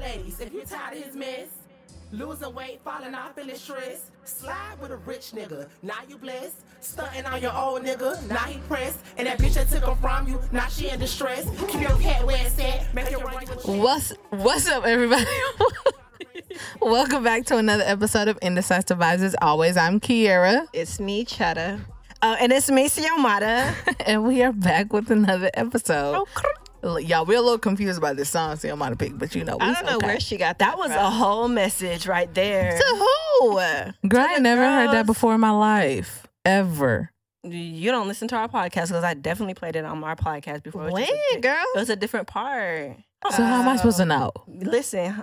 ladies, if you're tired of his mess, losing weight, falling off, feeling stressed, slide with a rich nigga. Now you blessed. Stunting on your old nigga, now he pressed. And that bitch that took him from you, now she in distress. Keep your cat where it's at, make your run you. What's what's up, everybody? Welcome back to another episode of Indecisive Vibes. As always, I'm Kiera, It's me, Cheddar. Uh, and it's me, Xiomara. and we are back with another episode. Look, Y'all, we're a little confused about this song, so you might have picked, but you know, I we don't know okay. where she got that. That was a whole message right there. To who? Girl, I the never heard that before in my life, ever. You don't listen to our podcast because I definitely played it on my podcast before. It When, just a girl? It was a different part. So how am I supposed to know? Listen,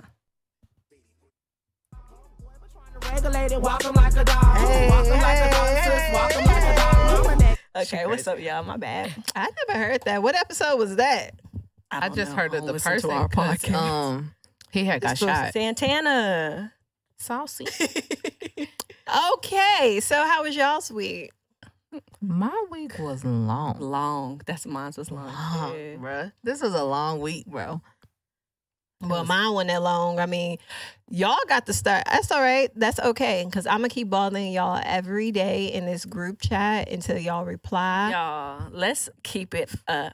Regulated, walk 'em like a dog. walk 'em like a dog, sis. Walk 'em like a dog. Mama, that- okay, what's up, y'all? My bad. I never heard that. What episode was that? I, don't just know. heard I of the listen person to our 'cause, podcast. um he had got This was shot. Santana. Saucy. Okay, so how was y'all's week? My week was long. Long. That's mine was long. long, Yeah. bruh. This was a long week, bro. Well, mine wasn't that long. I mean, y'all got to start. That's all right. That's okay. Because I'm going to keep bothering y'all every day in this group chat until y'all reply. Y'all, let's keep it a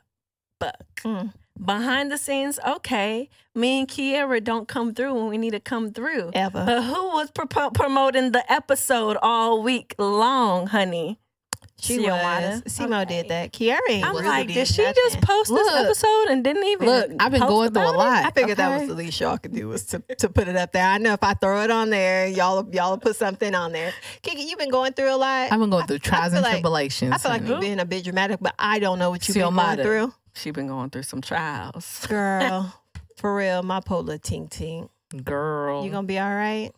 buck. Mm. Behind the scenes, okay, me and Kiera don't come through when we need to come through. Ever. But who was pro- promoting the episode all week long, honey? She Xiomara. was. Simo Okay. did that. Kiara ain't I'm really like, did did she nothing. just post this Look. episode and didn't even Look, I've been going through a about it? lot. I figured that was the least y'all could do was to, to put it up there. I know if I throw it on there, y'all y'all put something on there. Kiki, you've been going through a lot. I've been going through I trials and like- tribulations. I feel like you've been a bit dramatic, but I don't know what you've been going through. She been going through some trials. Girl, for real, my polar tink tink. girl. You gonna be all right?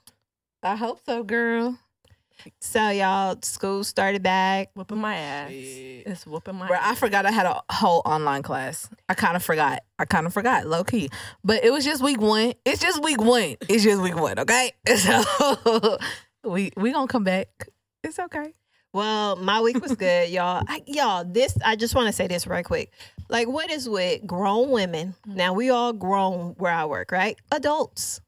I hope so, girl. So y'all, school started back. Whooping my ass. It's whooping my Bro, I forgot I had a whole online class. I kind of forgot. I kind of forgot, low key. But it was just week one. It's just week one. It's just week one, okay? So we we gonna come back. It's okay. Well, my week was good, y'all. I, y'all, this I just want to say this right quick. Like, what is with grown women? Now we all grown where I work, right? Adults.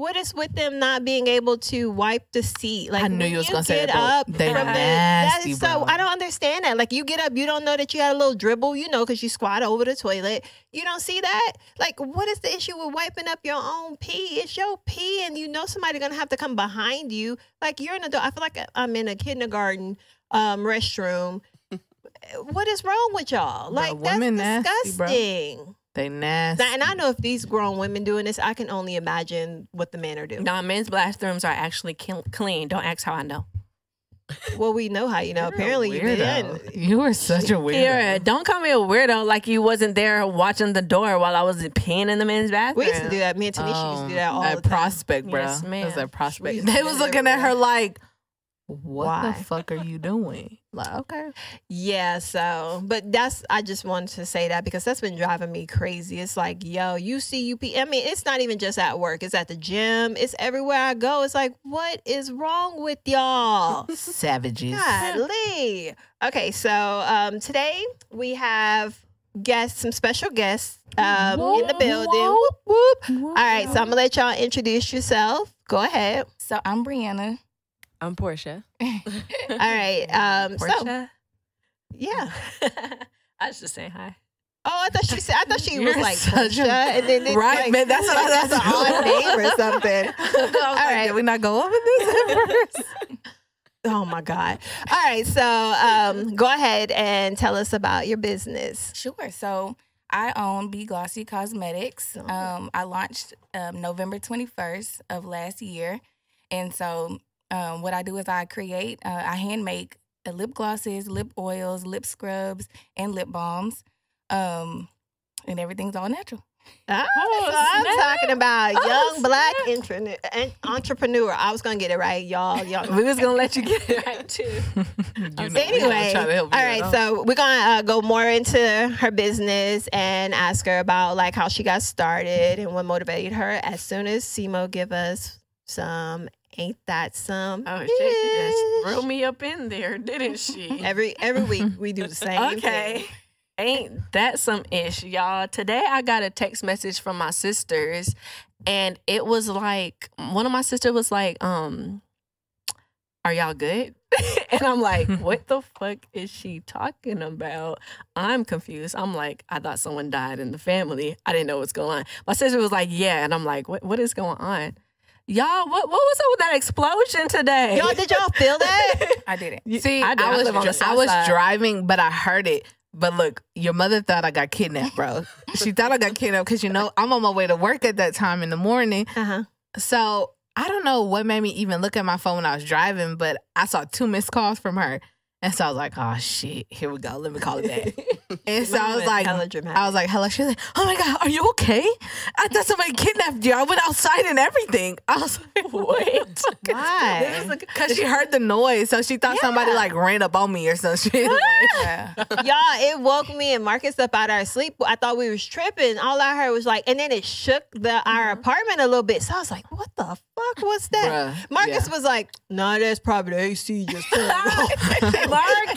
What is with them not being able to wipe the seat? Like I knew you was gonna say that, up They from the- nasty, that is so bro. I don't understand that. Like you get up, you don't know that you had a little dribble, you know, because you squat over the toilet. You don't see that. Like, what is the issue with wiping up your own pee? It's your pee, and you know somebody gonna have to come behind you. Like you're an adult. I feel like I'm in a kindergarten um, restroom. what is wrong with y'all? Like women that's nasty, bro. disgusting. They nasty. Now, and I know if these grown women doing this, I can only imagine what the men are doing. No, men's bathrooms are actually clean. Don't ask how I know. Well, we know how you know. You're Apparently, you've been. You are such a weirdo. Don't call me a weirdo like you wasn't there watching the door while I was peeing in the men's bathroom. We used to do that. Me and Tanisha used to do that all Um, at the time. Prospect, bro. Yes, It was at Prospect. They was looking at her like, "What Why? the fuck are you doing?" Like, okay, Yeah, so but that's I just wanted to say that because that's been driving me crazy. It's like, yo, you see you I mean, it's not even just at work, it's at the gym, it's everywhere I go. It's like, what is wrong with y'all? savages. Golly. Okay, so um today we have guests, some special guests um in the building. whoop. Whoop. All right, so I'm gonna let y'all introduce yourself. Go ahead. So I'm Brianna. I'm Portia. All right. Um so Portia? yeah. I was just saying hi. Oh, I thought she said. I thought she was You're like such a- Portia, and then it's Right, like, man, that's what I- that's an odd name or something. All right. Did we not go over this at first? Oh my god! All right, so um, go ahead and tell us about your business. Sure. So I own Be Glossy Cosmetics. Oh. Um, I launched um, November 21st of last year. And so um, what I do is I create, uh, I hand make uh, lip glosses, lip oils, lip scrubs, and lip balms. Um, and everything's all natural. Oh, so I'm talking about Oh, young black snap. entrepreneur. I was gonna get it right, y'all. y'all. We was gonna let you get it right too. You know, Anyway, try to help all you right, out. so we're gonna uh, go more into her business and ask her about like how she got started and what motivated her. As soon as Simo give us some, ain't that some? Oh, she just threw me up in there, didn't she? Every every week we do the same. okay. thing. Ain't that some ish, y'all? Today I got a text message from my sisters, and it was like one of my sisters was like, um, are y'all good? and I'm like, what the fuck is she talking about? I'm confused. I'm like, I thought someone died in the family. I didn't know what's going on. My sister was like, yeah, and I'm like, what what is going on? Y'all, what what was up with that explosion today? Y'all, did y'all feel that? I didn't. See, I I. I was dri- I was side. driving, but I heard it. But look, your mother thought I got kidnapped, bro. she thought I got kidnapped because you know I'm on my way to work at that time in the morning. Uh huh. So I don't know what made me even look at my phone when I was driving, but I saw two missed calls from her. And so I was like, oh shit, here we go. Let me call it back. and so I was like. I was like, hello. She was like, oh my God, are you okay? I thought somebody kidnapped you. I went outside and everything. I was like, wait. Why? Because she heard the noise. So she thought somebody like ran up on me or some shit. Yeah. Y'all, it woke me and Marcus up out our sleep. I thought we was tripping. All I heard was like, and then it shook the our mm-hmm. apartment a little bit. So I was like, what the fuck was that? Bruh, Marcus yeah. was like, nah, that's probably the AC just. Marcus.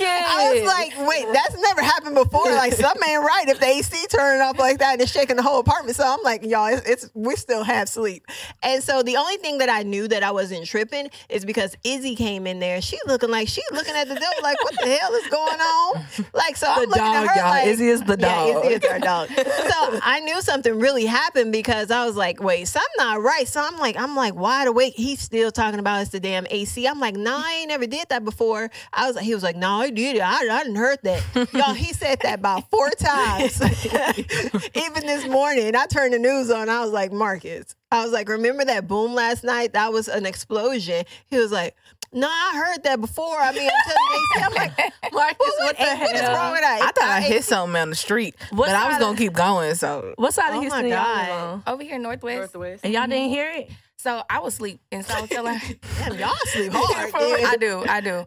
I was like, wait, that's never happened before. Like, something ain't right if the AC turning off like that and it's shaking the whole apartment. So I'm like, y'all, it's, it's we still have sleep. And so the only thing that I knew that I wasn't tripping is because Izzy came in there. She looking like she looking at the door like, what the hell is going on? Like, so I'm the looking dog, at her y'all. like, Izzy is the dog. yeah. Izzy is our dog. so I knew something really happened because I was like, wait, something not right. So I'm like, I'm like wide awake. He's still talking about it's the damn AC. I'm like, no, I ain't never did that before. I was like, he was like, no, I did it. I, I didn't heard that. Y'all, he said that about four times. Even this morning, I turned the news on. I was like, Marcus, I was like, remember that boom last night? That was an explosion. He was like, no, I heard that before. I mean, I'm telling you, AC. I'm like, Marcus, what, what, the what is hell? wrong with that? I thought I AC hit something on the street, What but I was gonna of- keep going. So What side of Oh Houston my y'all God. live on? Over here, Northwest. Northwest. And y'all didn't hear it? So I was asleep, and so I was telling her, Damn, y'all sleep hard. I do, I do,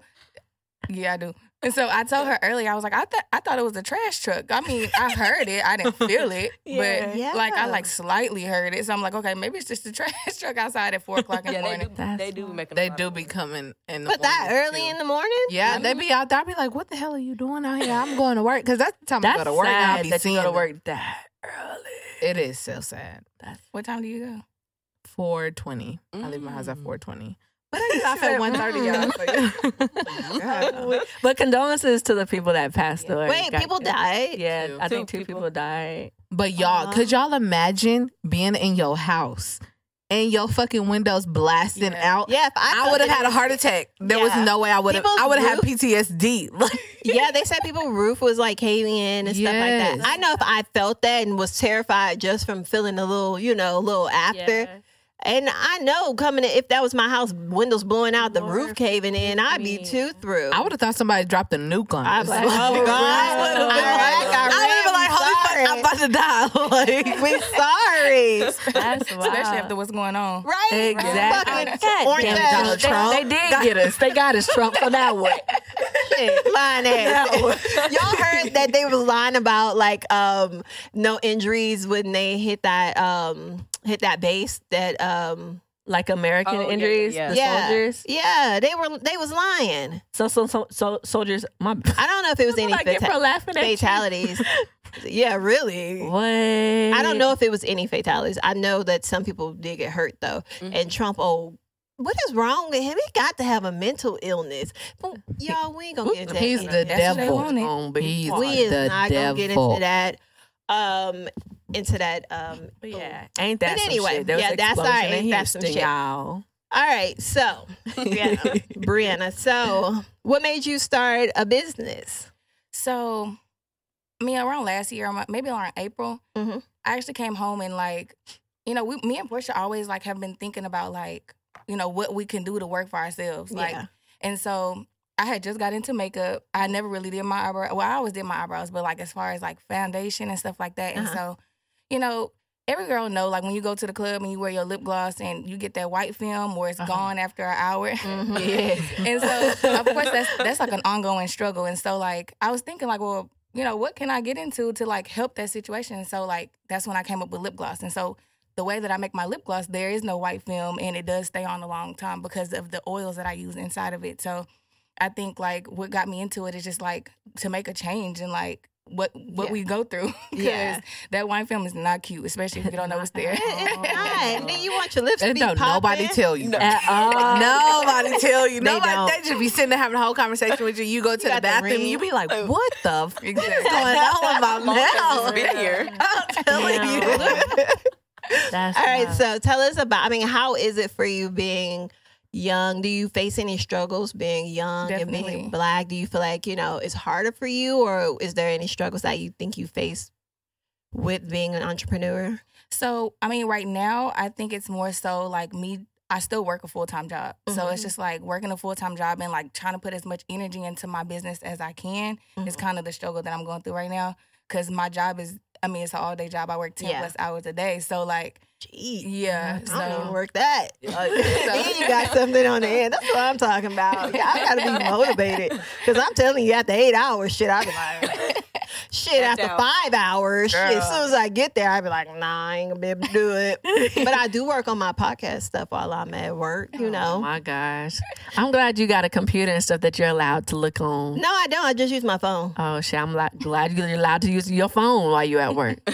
yeah, I do. And so I told her earlier, I was like, I thought I thought it was a trash truck. I mean, I heard it, I didn't feel it, Yeah. but like I like slightly heard it. So I'm like, okay, maybe it's just a trash truck outside at four o'clock in the Yeah, they morning. do. They do make. they do be coming in the But that early too. in the morning? Yeah, they be out there. I be like, "What the hell are you doing out here?" I'm going to work because that's the time I That's go to work. and I sad be that you seeing go to work that early. It is so sad. That's What time do you go? Four twenty. I leave my house at Mm. four twenty. But I get off at one thirty, Mm. y'all. but condolences to the people that passed away. Wait, Got- people died? Yeah, Two. I think Two two people, people. died. But y'all, Uh-huh. could y'all imagine being in your house and your fucking windows blasting Yeah. out? Yeah, if I, I would have had a heart attack. There Yeah. was no way I would have. I would have had PTSD. Yeah, they said people roof was like caving in and stuff like that. I know if I felt that and was terrified just from feeling a little, you know, a little after. And I know coming in, if that was my house, windows blowing out, the roof caving in, I'd be me. too through. I would have thought somebody dropped a nuke on I'd us. be like, oh God, I, I would have been like, "Holy fuck, I'm about to die!" Like, we sorry, That's wild. Especially after what's going on. right? Exactly. Fucking God orange damn it, Donald Trump. They, did get us. They got us, Trump. So now what? shit, lying ass. Y'all heard that they was lying about like um no injuries when they hit that um hit that base that um Like American Oh, yeah, yeah, injuries, yeah. the yeah soldiers. yeah they were they was lying. So, so, so, so soldiers. My, I don't know if it was any I fata- laughing fatalities. yeah, really. What? I don't know if it was any fatalities. I know that some people did get hurt though. And Trump, oh, what is wrong with him? He got to have a mental illness. But y'all, we ain't gonna get into that. He's the That's what they devil. wanted. He's we is the not gonna get into that. Um, into that. Um, But yeah, ain't that But anyway, shit? There was yeah, that's explosion our- in ain't that some shit. y'all. All right, so Brianna, Brianna, so what made you start a business? So, I mean, around last year, maybe around April, Mhm. I actually came home and like, you know, we, me and Portia always like have been thinking about like, you know, what we can do to work for ourselves. Like, Yeah. and so I had just got into makeup. I never really did my eyebrow. Well, I always did my eyebrows, but like as far as like foundation and stuff like that. And Uh-huh. so, you know, every girl know like when you go to the club and you wear your lip gloss and you get that white film or it's Uh-huh. gone after an hour. Yeah. and so of course that's that's like an ongoing struggle. And so like I was thinking like, well, you know, what can I get into to like help that situation? And so like that's when I came up with lip gloss. And so the way that I make my lip gloss, there is no white film and it does stay on a long time because of the oils that I use inside of it. So I think like what got me into it is just like to make a change and like what what Yeah. we go through because Yeah. that wine film is not cute, especially if you don't know what's there. It's not. And then you want your lips to And be don't nobody tell you. At all. Nobody tell you. They Nobody. don't. They just be sitting there having a whole conversation with you. You go to the the bathroom. you be like, oh. "What the f- is Exactly. going on in my mouth?" been here. I'm telling you. That's All right, wild. so tell us about. I mean, how is it for you being young? Do you face any struggles being young and being black? Do you feel like you know it's harder for you, or is there any struggles that you think you face with being an entrepreneur? So, I mean, right now, I think it's more so like me. I still work a full time job. So it's Mhm. just like working a full time job and like trying to put as much energy into my business as I can is Mhm. kind of the struggle that I'm going through right now. Cause my job is, I mean, it's an all day job. I work 10 Yeah. plus hours a day. So, like, Gee, yeah. I don't even So, work that. then you got something on the end. That's what I'm talking about. Yeah, I gotta be motivated because I'm telling you, after eight hours, shit, I be like, shit. After out. five hours, shit. As soon as I get there, I'd be like, nah, I ain't gonna be able to do it. but I do work on my podcast stuff while I'm at work. You Oh know. my gosh. I'm glad you got a computer and stuff that you're allowed to look on. no, I don't. I just use my phone. Oh shit, I'm like, glad you're allowed to use your phone while you're at work.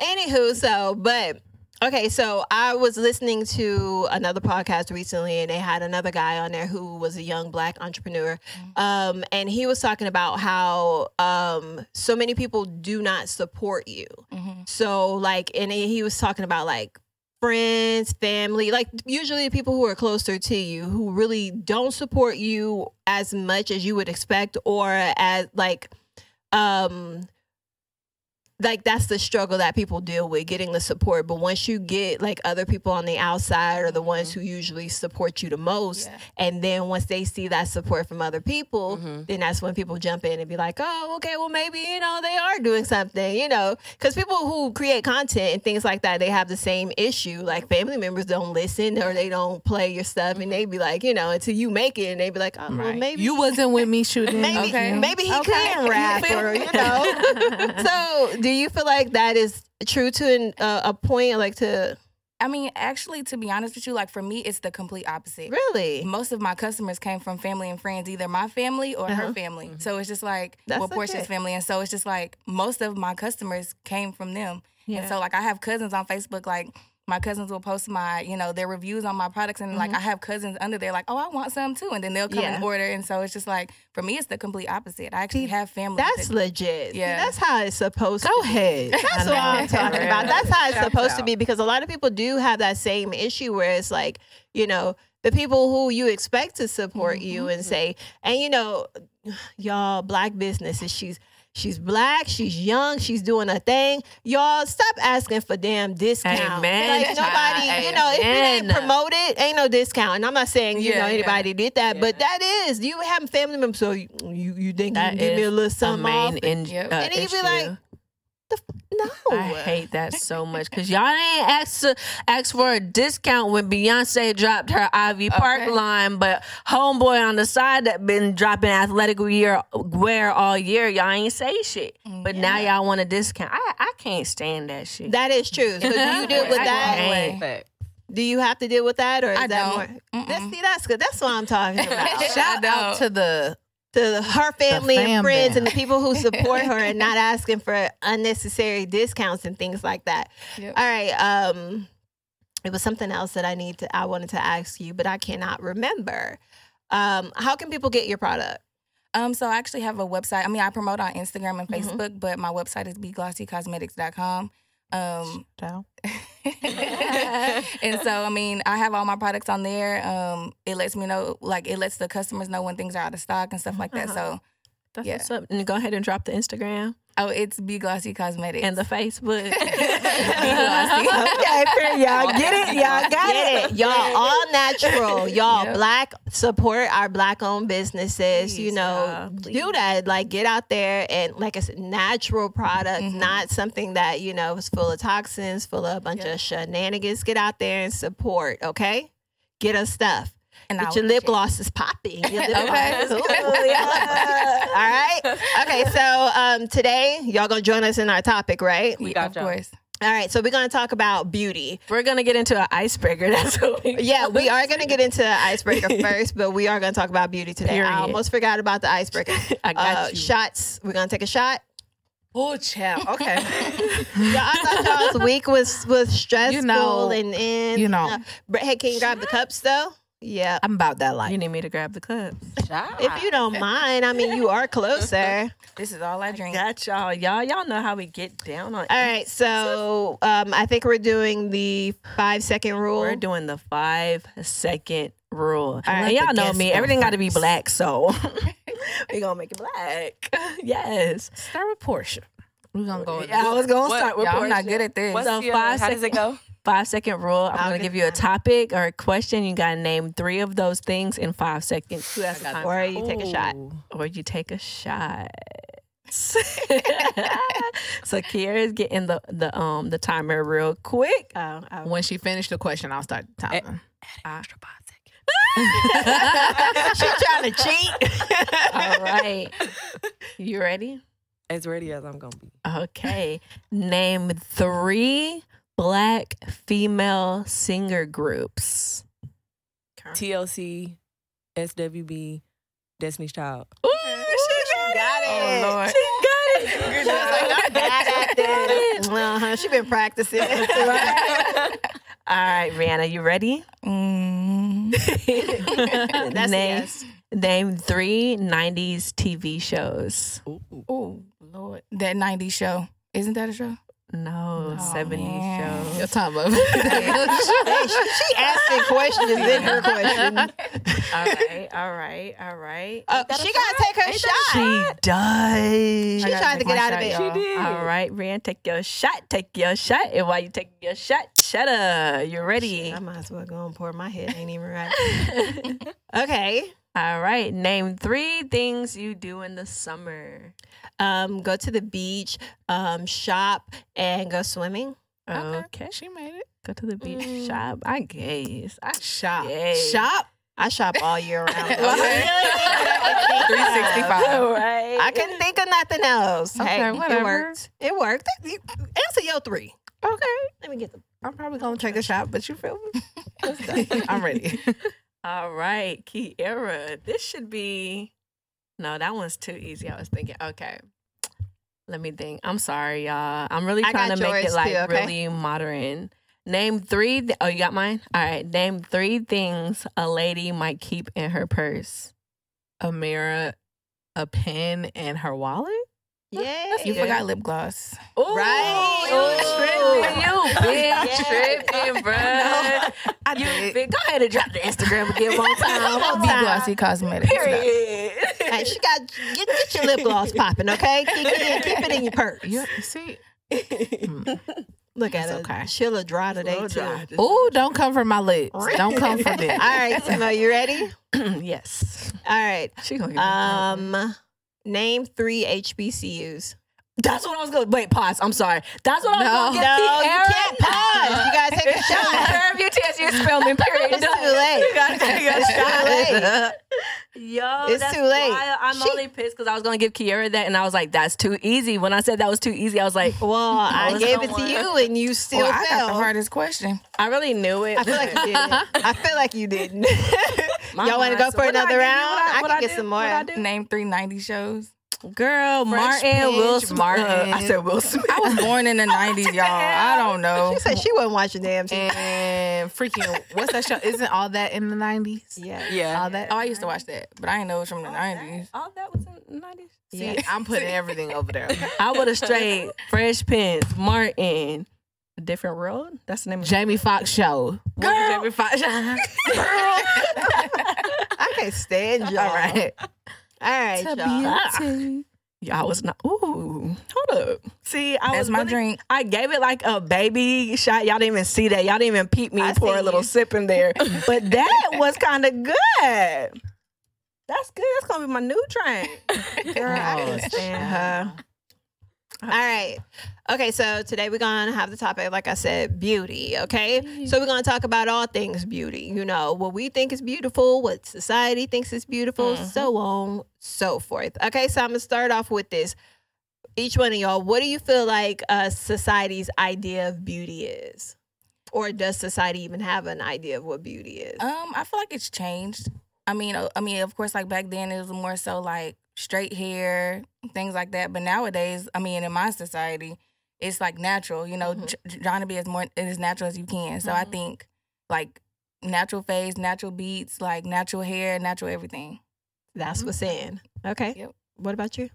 Anywho, so but okay, so I was listening to another podcast recently, and they had another guy on there who was a young black entrepreneur, um, and he was talking about how um, so many people do not support you. mhm. So like, and he he was talking about like friends, family, like usually the people who are closer to you who really don't support you as much as you would expect or as like um like that's the struggle that people deal with getting the support but once you get like other people on the outside or the ones who usually support you the most Yeah. and then once they see that support from other people Mhm. then that's when people jump in and be like oh okay well maybe you know they are doing something you know because people who create content and things like that they have the same issue like family members don't listen or they don't play your stuff and they be like you know until you make it and they be like oh well maybe You wasn't with me shooting. maybe Okay. maybe he Okay. can You rap or you know so you feel like that is true to an, uh, a point like to I mean, actually, to be honest with you, like for me, it's the complete opposite. really Most of my customers came from family and friends, either my family or Uh-huh. her family. So it's just like, That's well, Portia's okay. family. And so it's just like, most of my customers came from them. And so, like, I have cousins on Facebook, like, my cousins will post my, you know, their reviews on my products. And like, I have cousins under there, like, oh, I want some too. And then they'll come Mm-hmm. Yeah. and order. And so it's just like, for me, it's the complete opposite. I actually See, have family. that's that- legit See, Yeah. that's how it's supposed Go to be. ahead. That's what I'm talking about. That's how it's Shouts supposed to be because a lot of people do have that same issue where it's like, you know, the people who you expect to support you and say, and you know, y'all black businesses, she's she's black, she's young, she's doing a thing. Y'all stop asking for damn discount. Amen, Like nobody, child. you know, if it ain't Amen. promoted, ain't no discount. And I'm not saying you Yeah, know yeah. anybody did that, but that is you have family members, so you you, you think That you can give me a little A something main off? in, uh, And he'd be like, No. I hate that so much because y'all ain't asked to ask for a discount when Beyonce dropped her Ivy Park Okay. line, but homeboy on the side that been dropping athletic wear, wear all year, y'all ain't say shit. But now y'all want a discount. I I can't stand that shit. That is true. So do you deal with that? Do you have to deal with that, or is I that don't. more? That's, see, that's good. That's what I'm talking about. Shout out to the to her family and friends bam. and the people who support her and not asking for unnecessary discounts and things like that. Yep. All right. Um, it was something else that I need to I wanted to ask you, but I cannot remember. Um, how can people get your product? Um, so I actually have a website. I mean, I promote on Instagram and Mhm. Facebook, but my website is beglossycosmetics.com. Um. and so, I mean, I have all my products on there. Um, it lets me know, like, it lets the customers know when things are out of stock and stuff like that. So, That's Yeah. what's up. And go ahead and drop the Instagram oh, it's Be Glossy Cosmetics. and the Facebook. Be okay, fair. y'all get it. Y'all got it. Y'all all natural. Y'all Yep. black support our black owned businesses. you know, y'all, do that. Like get out there and like I said, natural product, Mhm. not something that you know is full of toxins, full of a bunch Yep. of shenanigans. Get out there and support. Okay, get us stuff. And I Get your lip gloss is popping. Your lip Okay. gloss is- Ooh, yeah. All right. Okay. So um, today y'all gonna join us in our topic, right? We of got y'all. course. All right, so we're gonna talk about beauty. We're gonna get into an icebreaker. That's what we. Yeah, we are gonna get into the icebreaker first, but we are gonna talk about beauty today. Period. I almost forgot about the icebreaker. I got Uh, you. shots. We're gonna take a shot. Oh, child. Okay. Yeah, I thought y'all's week was was stressful know- and and you know. uh, but hey, can you grab the cups though? Yeah. I'm about that life. You need me to grab the cups. If you don't mind, I mean, you are closer. This is all I drink. Got y'all. Y'all, y'all know how we get down on. All right, so um, I think we're doing the five second rule. We're doing the five second rule. right, and y'all know me. Everything got to be black, so we gonna make it black. yes. Start with Portia. We're gonna go. Yeah, I was gonna What? start with Y'all, I'm not good at this. What's So the, five how does it go? Five second rule. I'm gonna give you a topic or a question. You gotta name three of those things in five seconds. Who has time? or you take a shot. Or you take a shot. so is getting the the um the timer real quick. Oh, oh. When she finished the question, I'll start the timer. Extra five seconds. she trying to cheat. All right, you ready? As ready as I'm gonna be. Okay. Name three black female singer groups. TLC, SWV, Destiny's Child. Ooh, she got it. Oh, Lord. She got it. She was like, I'm bad at this. Uh-huh. She been practicing. All right, Brianna, you ready? Mm, That's name, yes. name three 90s TV shows. Ooh. oh, Lord. That 90s show. Isn't that a show? No, Oh, 70s man. shows. Your timer. Hey, she, she asking questions in her question. all right, all right, all right. Uh, she got to take her shot. She does. She I gotta tried to get my out of it. y'all. She did. All right, Rian, take your shot. Take your shot. And while you take your shot, shut up. You ready? I might as well go and pour my head. Ain't even right. Okay. All right. Name three things you do in the summer. Um, go to the beach, um, shop, and go swimming. Okay. She made it. Go to the beach Mm. shop. I guess. I Shop. Shop. I shop all year round. Okay. 365. All right. I couldn't think of nothing else. Okay, hey, whatever. It worked. It worked. Answer your three. Okay. Let me get them. I'm probably gonna take a shot, but you feel me? I'm ready. All right, Kiera. This should be. No, that one's too easy. I was thinking. Okay. Let me think. I'm sorry, y'all. I'm really trying to make it like too, okay? really modern. Name three. Th- oh, you got mine. All right. Name three things a lady might keep in her purse. A mirror, a pen, and her wallet. Yeah. You forgot lip gloss. Ooh, Right. You Ooh. tripping, you big Yeah. tripping, bro. I You did. big. Go ahead and drop the Instagram again one time. One Be time. glossy cosmetics. Period. Hey, she got get, get your lip gloss popping, okay? Keep it, in, keep it in your purse. You see? Look at it. okay. She'll a dry today Slow too. dry. Oh, don't come for my lips. Don't come for All them. right, Timo, you ready? yes. All right. She gonna get Um, name three HBCUs. That's what I was going to wait. Pause. I'm sorry. That's what I No. was going to No, get. you can't pause. You gotta take a shot. Curve your test. You spell me. Period. It's too late. You gotta take a It's too shot. late. Yo, It's that's too late. why I'm She- only pissed because I was gonna give Kiera that, and I was like, "That's too easy." When I said that was too easy, I was like, Well, I it's gave it to someone. you and you still Well, I got the hardest question. I really knew it. I feel like you didn't. I feel like you didn't. My Y'all want to go So for what I another round? What I- I what can I get do? some What I more. Name three 90s shows. Girl, Fresh Martin, Will Prince, Smith. Martin. Uh, I said Will Smith. I was born in the 90s, y'all. I don't know. She said she wasn't watching damn TV. And freaking, what's that show? Isn't all that in the 90s? Yeah. Yeah. All that? Oh, I used to watch that, but I didn't know it was from the 90s. All that was in the 90s. See, I'm putting everything over there. I would have straight Fresh Prince, Martin, A Different Road. That's the name of Jamie Foxx show. What Girl. Jamie Foxx show? I can't stand y'all. all right. All right, y'all. Yeah, I was not. Ooh, hold up. See, I That's was my really- drink. I gave it like a baby shot. Y'all didn't even see that. Y'all didn't even peep me I pour see a little you. sip in there. But that was kind of good. That's good. That's gonna be my new train. Girl, I oh, can't stand her. All right. Okay, so today we're gonna have the topic, like I said, beauty. Okay, so we're gonna talk about all things beauty. You know, what we think is beautiful, what society thinks is beautiful, so on, so forth. Okay, so I'm gonna start off with this. each one of y'all, what do you feel like uh, society's idea of beauty is? Or does society even have an idea of what beauty is? Um, I feel like it's changed. I mean, uh, I mean, of course, like back then it was more so like straight hair, things like that. But nowadays, I mean, in my society, it's like natural. You know, Mhm. j- trying to be as more as natural as you can. So I Mhm. think like natural face, natural beats, like natural hair, natural everything. That's what's in. Okay. Yep. What about you?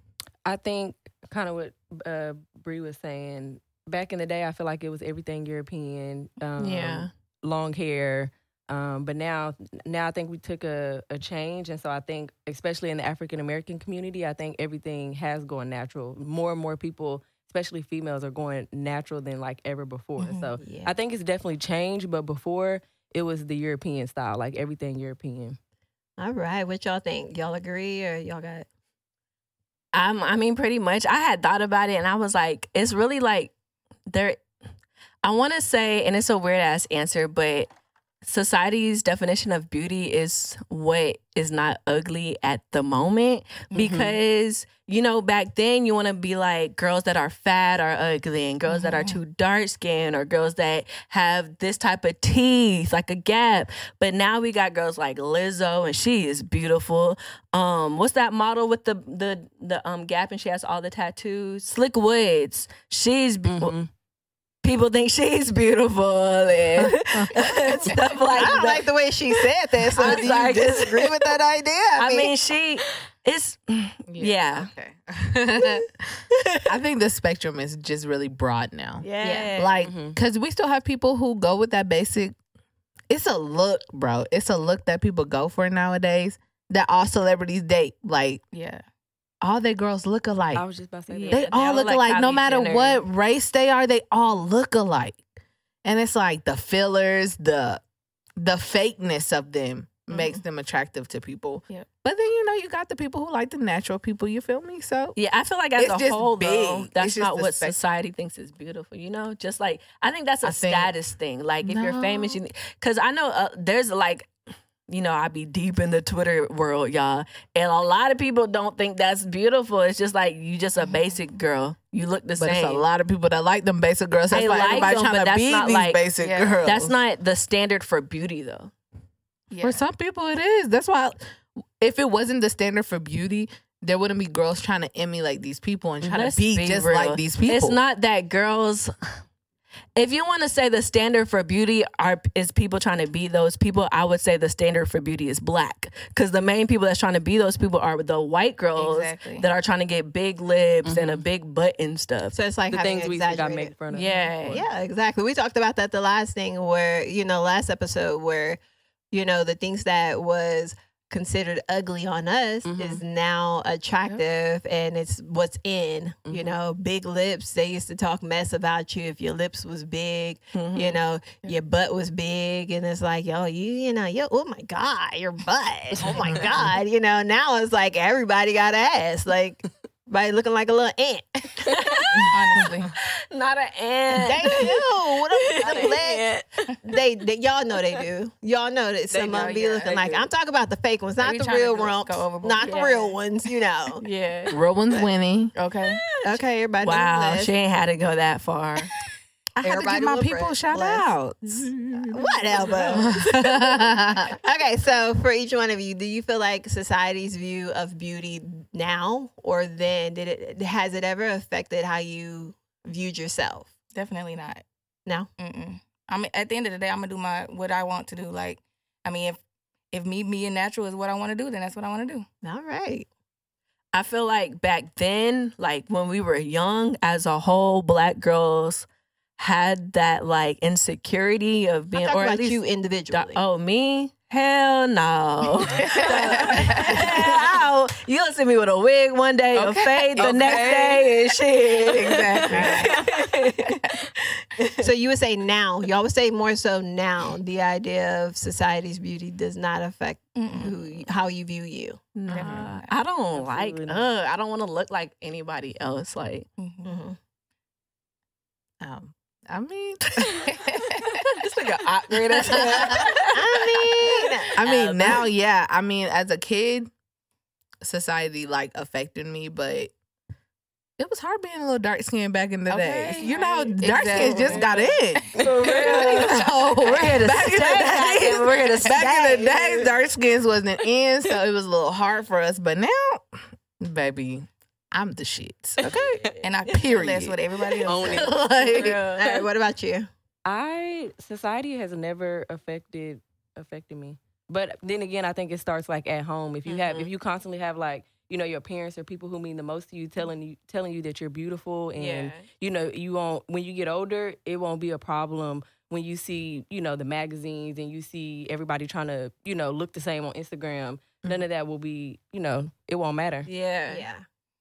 I think kind of what uh, Bree was saying. Back in the day, I feel like it was everything European. Um, Yeah. long hair. Um, but now, now I think we took a, a change, and so I think, especially in the African American community, I think everything has gone natural. More and more people, especially females, are going natural than like ever before. Mhm. So Yeah. I think it's definitely changed. But before, it was the European style, like everything European. All right. What y'all think? Y'all agree or y'all got I'm, I mean, pretty much. I had thought about it and I was like, it's really like there. I want to say, and it's a weird ass answer, but society's definition of beauty is what is not ugly at the moment because you know back then you want to be like girls that are fat are ugly and girls that are Mhm. too dark skinned or girls that have this type of teeth like a gap. But now we got girls like Lizzo and she is beautiful. Um what's that model with the the the um gap and she has all the tattoos? Slick woods. She's Mhm. People think she's beautiful and stuff like that. I don't that like the way she said that. So I'm do you sorry. disagree with that idea? I mean, she it's yeah. Okay. I think the spectrum is just really broad now. yeah. yeah. Like, Mhm. cause we still have people who go with that basic. It's a look, bro. It's a look that people go for nowadays. That all celebrities date. Like Yeah. All their girls look alike. I was just about to say Yeah. that. they they all all look like alike. No matter Jenner. what race they are, they all look alike. And it's like the fillers, the the fakeness of them makes them attractive to people. Yep. But then you know you got the people who like the natural people. You feel me? So Yeah, I feel like as a just whole, though, that's just not what spec- society thinks is beautiful. You know, just like I think that's a I think- status thing. Like if you're famous, No. you because I know uh, there's like. You know, I be deep in the Twitter world, y'all. And a lot of people don't think that's beautiful. It's just like you just a mm-hmm. basic girl. You look the but same. it's a lot of people that like them basic girls. That's They why like everybody them, trying to be these like- basic Yeah. girls. That's not the standard for beauty, though. Yeah. For some people, it is. That's why, if it wasn't the standard for beauty, there wouldn't be girls trying to emulate these people and trying Let's to be, be just real. like these people. It's not that girls. If you want to say the standard for beauty are is people trying to be those people, I would say the standard for beauty is black. Because the main people that's trying to be those people are the white girls Exactly. that are trying to get big lips and a mm-hmm. big butt and stuff. so it's like the things we got exaggerated. made fun of. Yeah. Yeah, exactly. We talked about that the last thing where, you know, last episode where, you know, the things that was considered ugly on us Mhm. is now attractive and it's what's in. You Mhm. know, big lips. They used to talk mess about you if your lips was big, Mhm. you know, your butt was big and it's like, yo, you, you know, yo, oh my God, your butt. Oh my God. You know, now it's like everybody got ass. Like by looking like a little ant. Honestly. Not an ant. They do. What up, Not them an legs? they, they y'all know they do. Y'all know that some of them be yeah, looking like. do. I'm talking about the fake ones, not be the real go- rump, go overboard. not the real ones. You know. Yeah. Real one's winning. Okay. Okay, everybody. Wow, she ain't had to go that far. I had to Everybody give my people bless- shout bless. outs. Whatever. okay, so for each one of you, do you feel like society's view of beauty now, or then did it has it ever affected how you viewed yourself? Definitely not. No. Mm-mm. I mean, at the end of the day, I'm gonna do my what I want to do. Like, I mean, if if me being natural is what I want to do, then that's what I want to do. All right. I feel like back then, like when we were young, as a whole, black girls had that like insecurity of I'm being, talking or at about least, you individually. oh me, hell no. Ow. You'll see me with a wig one day, a Okay. fade the next day, and shit. Exactly. so you would say now, y'all would say more so now, the idea of society's beauty does not affect Mm-mm. who how you view you. Nah, not. I don't like. Absolutely not. Uh, I don't want to look like anybody else. Like Mhm. Um, I mean, this nigga awkward as hell. I I mean, Um, now, yeah. I mean, as a kid, society like affected me, but it was hard being a little dark skinned back in the Okay, days. You know, right, dark skins just got in. So, We're here to back in the stay. days- We're here to Back in the stay. days, dark skins wasn't in, so it was a little hard for us. But now, baby, I'm the shit. Okay. And I Period. That's what everybody else Own says. it. Like, All right, what about you? I society has never affected affected me. But then again, I think it starts like at home. If you have mm-hmm. if you constantly have like you know your parents or people who mean the most to you telling you telling you that you're beautiful and Yeah. you know you won't when you get older it won't be a problem when you see you know the magazines and you see everybody trying to you know look the same on Instagram. None mm-hmm. of that will be you know it won't matter. Yeah. Yeah.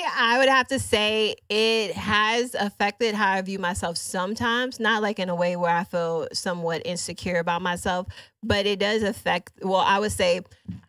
I would have to say it has affected how I view myself sometimes, not like in a way where I feel somewhat insecure about myself, but it does affect, well, I would say,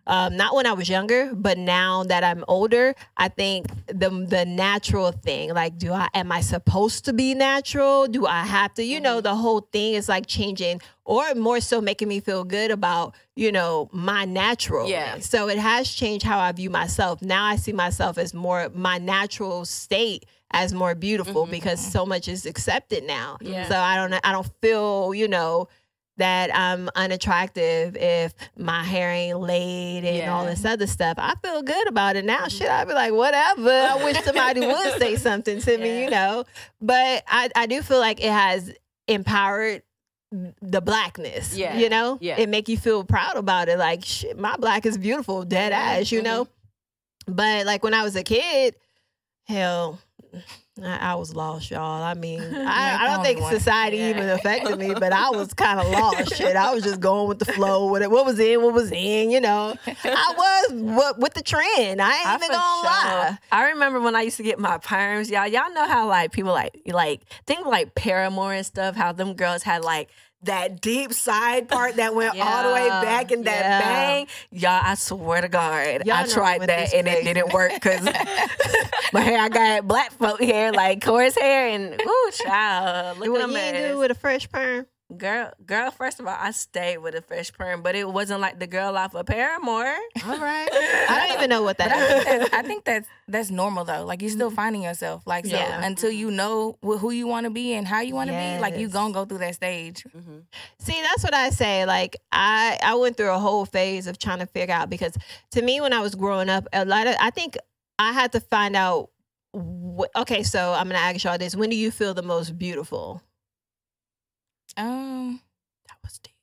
um, not when I was younger, but now that I'm older, I think the the natural thing, like, do I am I supposed to be natural? Do I have to? You know, the whole thing is like changing, or more so making me feel good about, you know, my natural. Yeah. So it has changed how I view myself. Now I see myself as more my natural state as more beautiful mm-hmm, because mm-hmm. so much is accepted now. Yeah. So I don't I don't feel, you know, that I'm unattractive if my hair ain't laid and all this other stuff. I feel good about it now. Shit, mm-hmm. I'd be like, whatever. I wish somebody would say something to me, you know. But I, I do feel like it has empowered the blackness. Yeah. You know? Yeah. It make you feel proud about it. Like shit, my black is beautiful, dead ass, you know? But like when I was a kid, hell, I, I was lost, y'all. I mean, I, I don't think society even affected me, but I was kind of lost. Shit, I was just going with the flow. With it, what was in, what was in. You know, I was what with the trend. I ain't I even gonna sure- lie. I remember when I used to get my perms, y'all. Y'all know how like people like like think like Paramore and stuff. How them girls had like that deep side part that went all the way back in that yeah. bang. Y'all, I swear to God, Y'all I tried that and it didn't work because my hair. I got black folk hair, like Corey's hair, and ooh, child, look What, at you do with a fresh perm. Girl, girl. First of all, I stayed with a fresh perm, but it wasn't like the girl off of Paramore. All right, I don't even know what But I that think, that's, I think that's that's normal though. Like you're still mm-hmm. finding yourself. Like so Yeah. until you mm-hmm. know wh- who you want to be and how you want to be, like you Yes. gonna go through that stage. Mm-hmm. See, that's what I say. Like I, I went through a whole phase of trying to figure out because to me, when I was growing up, a lot of I think I had to find out. Wh- okay, so I'm gonna ask y'all this: When do you feel the most beautiful? Um. That was deep.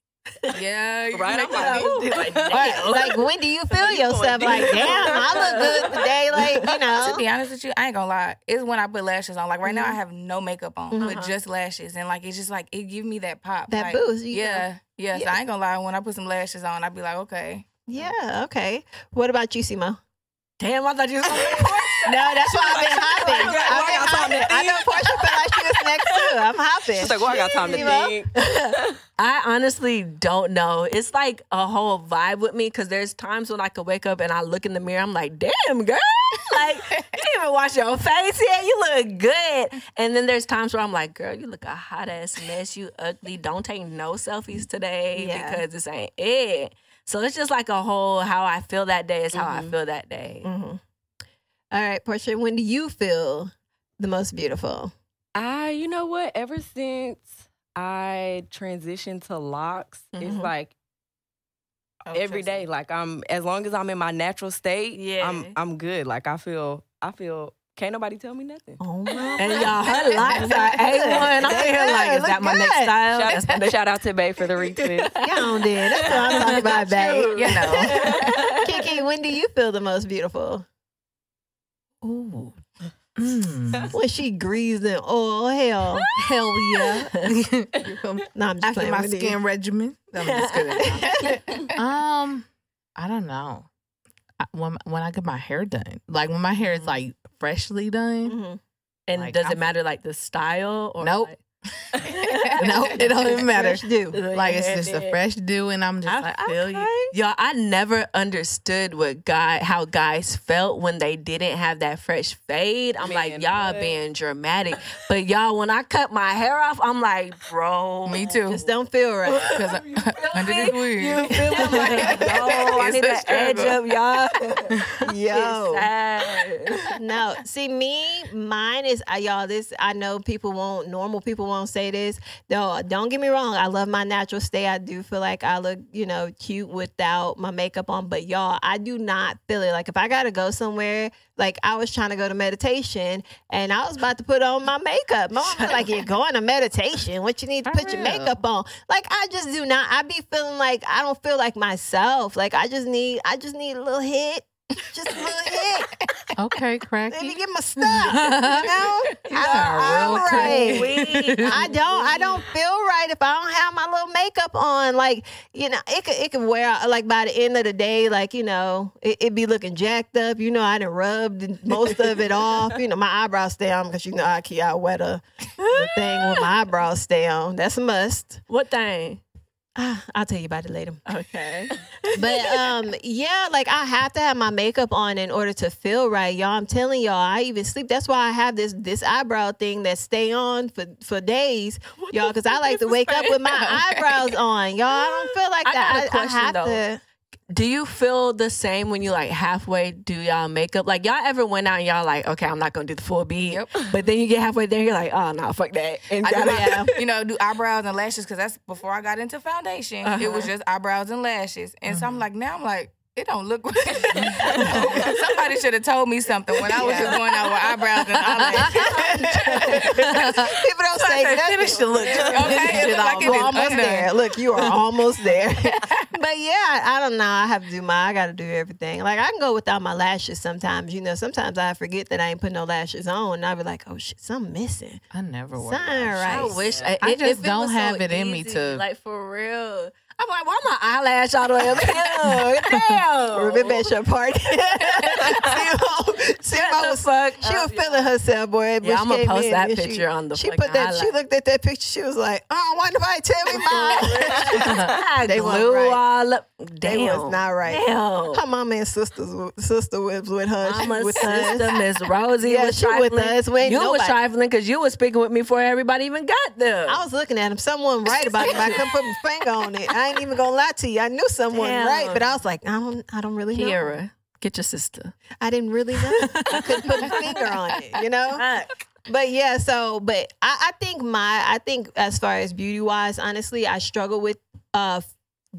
Yeah. Right, I'm like, like, Like, like, when do you feel yourself like, damn, I look good today? Like, you know. To be honest with you, I ain't gonna lie. It's when I put lashes on. Like right now, I Mhm. have no makeup on, Mhm. but just lashes, and like it's just like it give me that pop, that like, boost. you know? Yeah, yeah. So Yeah. I ain't gonna lie. When I put some lashes on, I'd be like, okay. yeah. Okay. What about you, Simo? Damn, I thought you was No, that's why I've been hopping. I got I've been to hopping. I know Portia felt like she was next too. I'm hopping. She's like, well, I got time to think. I honestly don't know. It's like a whole vibe with me because there's times when I could wake up and I look in the mirror. I'm like, damn, girl. Like, you didn't even wash your face yet. You look good. And then there's times where I'm like, girl, you look a hot ass mess. You ugly. Don't take no selfies today Yeah. because this ain't it. So it's just like a whole how I feel that day is how I Mm-hmm. feel that day. hmm All right, Portia. When do you feel the most beautiful? I, you know what? Ever since I transitioned to locks, it's Mhm. like every day. Like I'm, as long as I'm in my natural state, Yeah. I'm, I'm good. Like I feel, I feel. Can't nobody tell me nothing. Oh my And y'all, her locks are A1. I'm here like, is that my next style? Shout, shout out to Bay for the retweet. Y'all did. That's what I'm talking about, babe. You know. Kiki, when do you feel the most beautiful? Ooh. Mm. When she greased in oil, hell. Hell yeah. No, I'm just After my skin regimen. I'm just kidding. um, I don't know. I, when when I get my hair done, like when my hair is like freshly done. Mhm. And Like, does I'm- it matter like the style or Nope. like- no, it don't even matter. Fresh dew. Like it's just a fresh dew, and I'm just I like, feel okay. you. Y'all, I never understood what guy how guys felt when they didn't have that fresh fade. I'm like, y'all what? being dramatic. But y'all, when I cut my hair off, I'm like, bro. Me too. Just don't feel right. Because under this wig. You feel me? I'm like, no, I need a an edge up, y'all. Yo. No, see me, mine is uh, y'all. This I know people won't, normal people won't say this. Though, don't get me wrong. I love my natural state. I do feel like I look, you know, cute without my makeup on. But y'all, I do not feel it. Like if I gotta go somewhere, like I was trying to go to meditation and I was about to put on my makeup. My mom was like, "You're going to meditation. What you need to put your makeup on?" Like I just do not. I be feeling like I don't feel like myself. Like I just need, I just need a little hit. Just a little hit. Okay, Let me cracky. get my stuff. You know, I, sound real I'm right. I don't. I don't feel right if I don't have my little makeup on. Like you know, it could it could wear out. Like by the end of the day, like you know, it, it be looking jacked up. You know, I done rubbed most of it off. You know, my eyebrows stay on because you know I keep I wear the, the thing with my eyebrows stay on. That's a must. What thing? I'll tell you about it later. Okay. But um, yeah, like I have to have my makeup on in order to feel right, y'all. I'm telling y'all, I even sleep. That's why I have this this eyebrow thing that stay on for for days, y'all. Because I like to wake up with my eyebrows on, y'all. I don't feel like I that. I, question, I have though. to. Do you feel the same when you like halfway do y'all makeup? Like y'all ever went out and y'all like, okay, I'm not gonna do the full beat. Yep. But then you get halfway there, you're like, oh no, fuck that. And I do, you know, do eyebrows and lashes because that's before I got into foundation. It was uh-huh. just eyebrows and lashes, and so I'm uh-huh. like, now I'm like, it don't look right. Somebody should have told me something when I was just going out with eyebrows and eyelashes. People don't say nothing. Finish the look. Okay, finish it it look like it We're almost undone. there. Look, you are almost there. but yeah, I, I don't know. I have to do my. I got to do everything. Like I can go without my lashes sometimes. You know, sometimes I forget that I ain't put no lashes on, and I be like, oh shit, something missing. I never wear. Something lashes. right. I wish I it- just don't was so have it in me to- like for real. I'm like, why my eyelash all the way up here? Damn. Remember at your party? see, Mo, see, Shut was, fuck she was feeling herself, boy. Yeah, I'ma post that picture she, on the She put that. She looked at that picture. She was like, "Oh, why nobody tell me mine?" They glue right. all up. They Damn. was not right. Damn. Her mama and sisters, sister was with her. Mama, with sister. Miss Rosie Yeah, was she with us. We ain't you was trifling because you was speaking with me before everybody even got there. I was looking at him. Someone right about it, I couldn't put my finger on it. I ain't even gonna lie to you. I knew someone Damn. right, but I was like, I don't, I don't really know. Kiara, get your sister. I didn't really know. I couldn't put my finger on it. You know. but yeah, so but I, I think my I think as far as beauty wise, honestly, I struggle with uh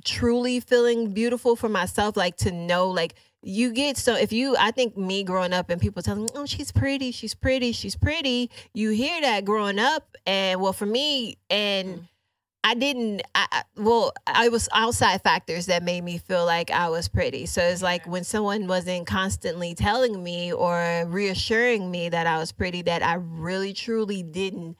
truly feeling beautiful for myself, like to know like you get so if you I think me growing up and people telling me, Oh, she's pretty, she's pretty, she's pretty, you hear that growing up and well for me and I didn't. I, well, I was outside factors that made me feel like I was pretty. So it's like when someone wasn't constantly telling me or reassuring me that I was pretty, that I really truly didn't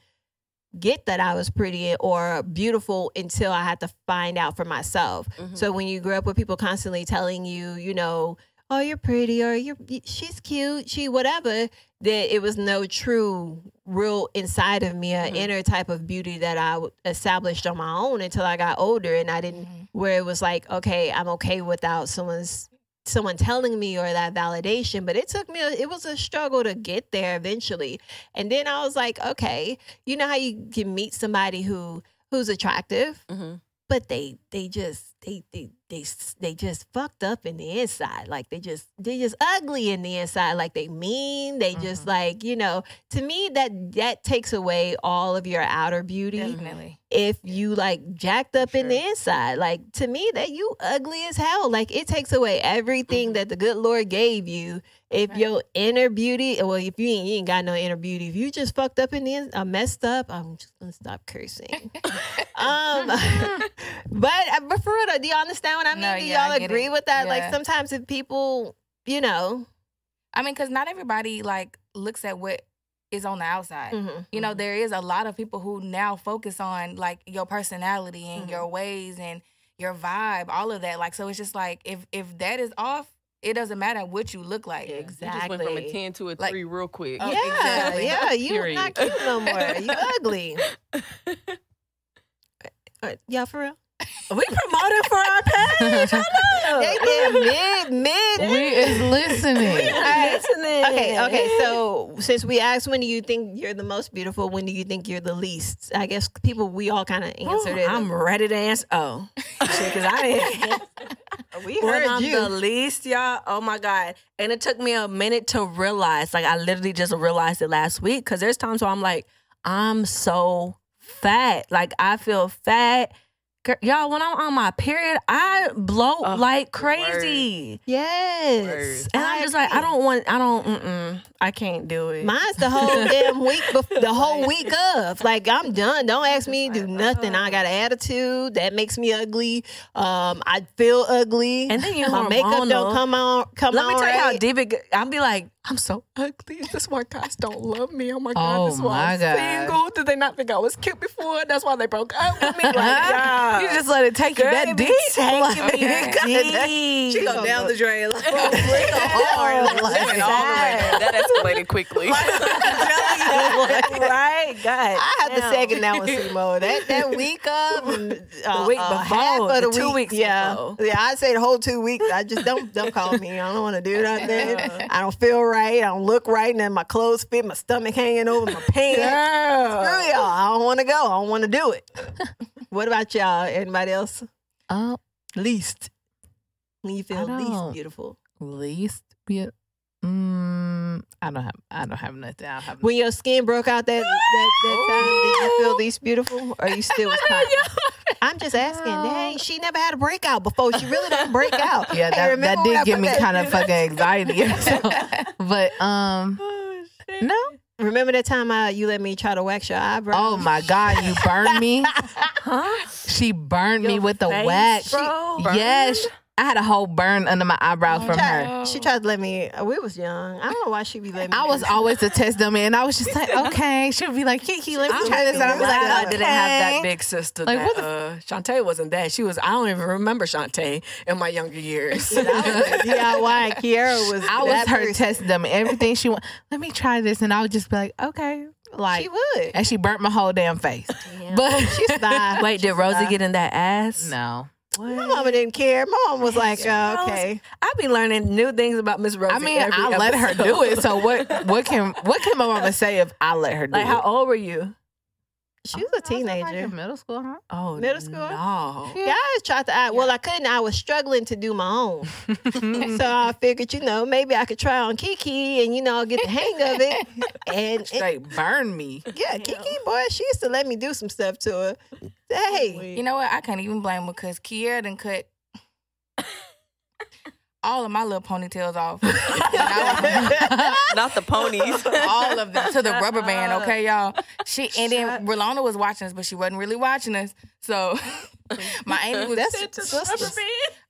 get that I was pretty or beautiful until I had to find out for myself. Mm-hmm. So when you grow up with people constantly telling you, you know, oh you're pretty or you're she's cute, she whatever, that it was no true real inside of me, an inner type of beauty that I established on my own until I got older and I didn't where it was like, okay, I'm okay without someone's someone telling me or that validation but it took me it was a struggle to get there eventually and then i was like okay you know how you can meet somebody who who's attractive? Mhm. but they they just they they they they just fucked up in the inside like they just they just ugly in the inside like they mean they just like you know to me that that takes away all of your outer beauty Definitely. if you like jacked up in the inside. Like to me, that you ugly as hell. Like it takes away everything that the good Lord gave you. If your inner beauty, well, if you ain't, you ain't got no inner beauty, if you just fucked up in the in, uh, messed up, I'm just gonna stop cursing. um, but uh, but for real, though, do y'all understand what I mean? No, do yeah, y'all get agree it. with that? Like sometimes if people, you know, I mean, because not everybody like looks at what is on the outside. mhm, You know, there is a lot of people who now focus on like your personality and Mhm. your ways and your vibe, all of that. Like, so it's just like if if that is off, it doesn't matter what you look like. You just went from a ten to a Like- three real quick. Oh, yeah, exactly. yeah, You're not cute no more. You ugly. Uh, y'all for real? We promoted for our page. They did mid mid. We is listening. listening. Okay, okay. So since we asked when do you think you're the most beautiful, when do you think you're the least? I guess people we all kind of answered it. I'm ready to answer. Oh, because I didn't. we when heard I'm you. the least, y'all. Oh my god! And it took me a minute to realize. Like I literally just realized it last week. Because there's times where I'm like, I'm so fat. Like I feel fat. Girl, Y'all, when I'm on my period, I bloat Oh, like crazy. yes, Word. And I'm just like, I don't want, I don't, mm-mm, I can't do it. Mine's the whole damn week, bef- the whole week of. Like I'm done. Don't ask me to do nothing. I got an attitude that makes me ugly. Um, I feel ugly. and then you my makeup don't come on. Come Let me on tell you how deep it. get- I'll be like, I'm so ugly. Is this why guys don't love me? Oh my god, Oh this is why my I'm God. single. Did they not think I was cute before? That's why they broke up with me. Like, yeah. You just let it take you Girl, that deep. taking Like, me that deep. She go down the drain. Like, hard. like, Went all the way. That escalated quickly. right? God. I have to damn. second that one, Simo. That that week of and, uh, The week uh, before, half of the, the two week, weeks yeah, before. yeah. I'd say the whole two weeks. I just don't don't call me. I don't want to do nothing. I don't feel right. I don't look right, and then my clothes fit. My stomach hanging over my pants. Girl. Screw y'all. I don't want to go. I don't want to do it. what about y'all? Anybody else? oh, Least. When you feel least beautiful. least be mm, I don't have I don't have nothing. I don't have When your skin broke out that that, that time, did you feel least beautiful, or you still was? I'm just asking. Dang, she never had a breakout before. She really don't break out. Yeah, Hey, that, that remember when did give me that- kind of fucking anxiety. So, but um, no. Remember that time uh, you let me try to wax your eyebrows? Oh my God, you burned me. Huh? She burned me with the wax. bro? Yes, I had a whole burn under my eyebrows from her. She tried to let me. We was young. I don't know why she be letting me. I was always the test dummy, and I was just like, okay. She'd be like, Kiki, let me try this. And I was glad like, I didn't have that big sister. Like, that, what the uh, Shantae wasn't that. She was. I don't even remember Shantae in my younger years. DIY. and Kiara was. I was her person. test dummy. Everything she want, let me try this, and I would just be like, okay, like, She would. and she burnt my whole damn face. But She's fine. Wait, did Rosie get in that ass? no, My mama didn't care. My mom was like, uh, okay. I be learning new things about Miss Rosie. I mean, I let her do it. So what? What can what can my mama say if I let her do Like, it? how old were you? She was a teenager. middle school, huh? Oh, Middle school? No. Yeah, I tried to. I, well, I couldn't. I was struggling to do my own. so I figured, you know, maybe I could try on Kiki and, you know, get the hang of it. And, and Straight burn me. yeah, Kiki, boy, she used to let me do some stuff to her. Hey, You know what? I can't even blame her because Kiara done cut all of my little ponytails off. Not the ponies. all of them to the rubber band, okay, y'all? She and then Rolanda was watching us, but she wasn't really watching us. So my auntie was that's sisters.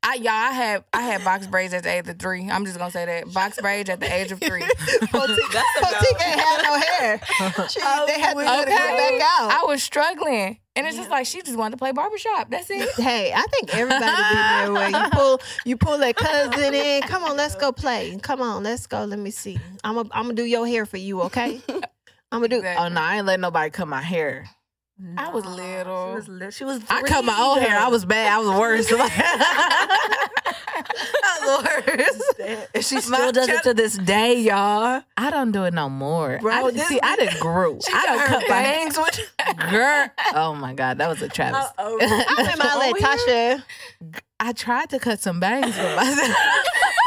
I y'all I had I had box braids at the age of three. I'm just gonna say that. Box braids at the age of three. Potique Potique ain't had no hair. She, they had to let it Okay. back out. I was struggling. And it's just like she just wanted to play barbershop. That's it. Hey, I think everybody been there where you pull you pull that cousin in. Come on, let's go play. Come on, let's go. Let me see. I'm gonna I'm gonna do your hair for you, okay? I'm gonna do. Exactly. Oh no, I ain't letting nobody cut my hair. I was little. She was, li- she was I cut my own hair. I was bad. I was worse. I was worse. And she still does it to this day, y'all. I don't do it no more. Bro, I, this see, I didn't grew. I don't cut my bangs with girl. Oh my god, that was a travesty. I remember I let Tasha. I tried to cut some bangs for myself.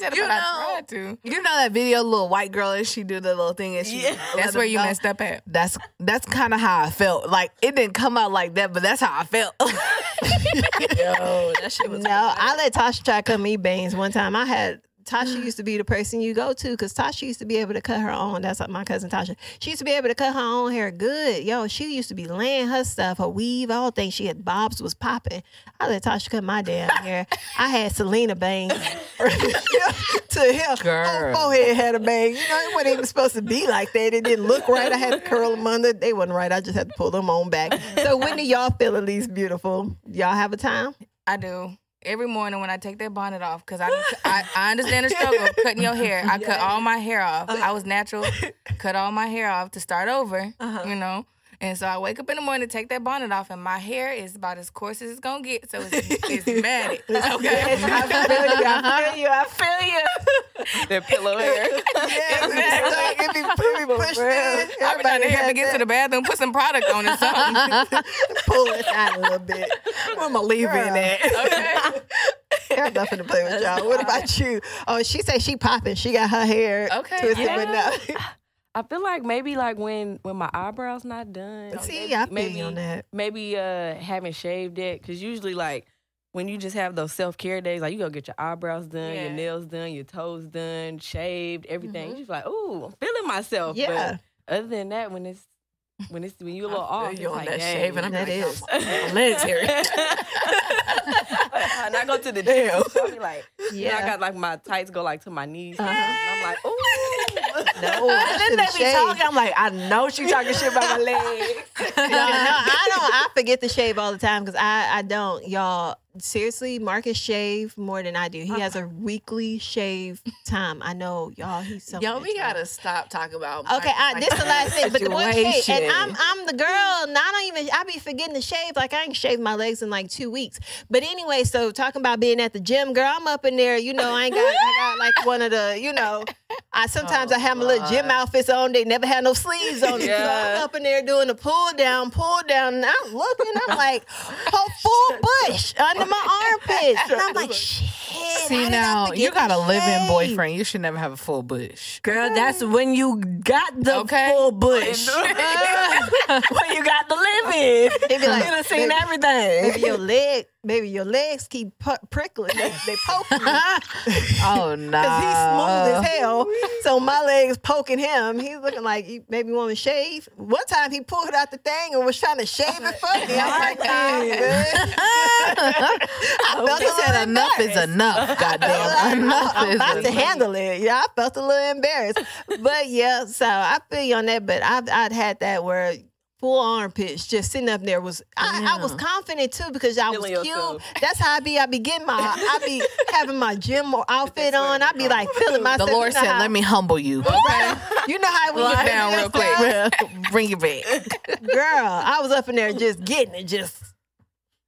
She said, You but know- I tried to. you know that video, little white girl, and she do the little thing, and she. let That's where you go? messed up at. That's that's kind of how I felt. Like it didn't come out like that, but that's how I felt. Yo, that shit was. No, I let Tasha try to cut me bangs one time. I had Tasha used to be the person you go to because Tasha used to be able to cut her own. That's like my cousin Tasha. She used to be able to cut her own hair good. Yo, she used to be laying her stuff, her weave, all things. She had bobs was popping. I let Tasha cut my damn hair. I had Selena bangs to him. Girl. Whole forehead had a bang. You know, it wasn't even supposed to be like that. It didn't look right. I had to curl them under. They wasn't right. I just had to pull them on back. So when do y'all feel at least beautiful? Y'all have a time? I do. Every morning when I take that bonnet off, because I, I I understand the struggle of cutting your hair. I cut all my hair off. I was natural, cut all my hair off to start over, uh-huh. you know. And so I wake up in the morning, take that bonnet off, and my hair is about as coarse as it's gonna get. So it's, it's matted. Okay. I feel you. I feel you. I feel you. that pillow hair. Yeah, it be, it be pushed in. I be trying to have to had get to the bathroom, put some product on or something. pull it out a little bit. Where am I leaving Girl. that? Okay. Got nothing to play with y'all. What about you? Oh, she say she popping. She got her hair Okay, twisted, yeah. but no. I feel like maybe like when when my eyebrows not done. See, maybe, I feel maybe, on that. Maybe uh haven't shaved yet because usually like when you just have those self care days, like you go get your eyebrows done, Yeah. your nails done, your toes done, shaved, everything. You just like, ooh, I'm feeling myself. Yeah. But other than that, when it's when it's when you a little off, you on like, that shaving. I'm That like, is. legs hairy. And I go to the gym. So I be like, yeah. I got like my tights go like to my knees. Uh-huh. And I'm like, ooh. No, I And then should've they be talking. I'm like, I know she talking shit about my legs. no, no, I don't. I forget to shave all the time because I, I don't. Y'all, seriously, Marcus shave more than I do. He has a uh-huh. weekly shave time. I know, y'all. He's so. Yo, we gotta stop talking about. Okay, I, Marcus this the last thing, but the boy shave, and I'm I'm the girl. And I don't even I be forgetting to shave. Like I ain't shaved my legs in like two weeks. But anyway, so talking about being at the gym, girl, I'm up in there. You know, I ain't got I got like one of the you know. I sometimes Oh, I have my little gym outfits on. They never had no sleeves on. it. So I'm up in there doing the pull down, pull down, and I'm looking. I'm like, oh, full bush under my armpits, and I'm like, shit. how See did I now, forget you got a living shave? boyfriend. You should never have a full bush. Girl, that's when you got the Okay. full bush. when you got the living. They be like, you done seen baby- everything. Maybe your leg, maybe your legs keep prickling. They, they poking me. oh no. Cause he's smooth as hell. So my legs poking him. He's looking like he maybe want to shave. One time he pulled out the thing and was trying to shave it for me. I'm like, nah, good. I oh, a said enough is enough. Goddamn, enough I'm is about to enough. handle it. Yeah, I felt a little embarrassed. But yeah, so I feel you on that. But I've I'd had that where full armpits just sitting up there was I, I was confident too because I was cute. yourself. That's how I be. I be getting my I be having my gym or outfit on. I be like feeling myself. The Lord you know said, how- "Let me humble you." Okay, You know how we Look get down real quick. Bring it back. Girl, I was up in there just getting it, just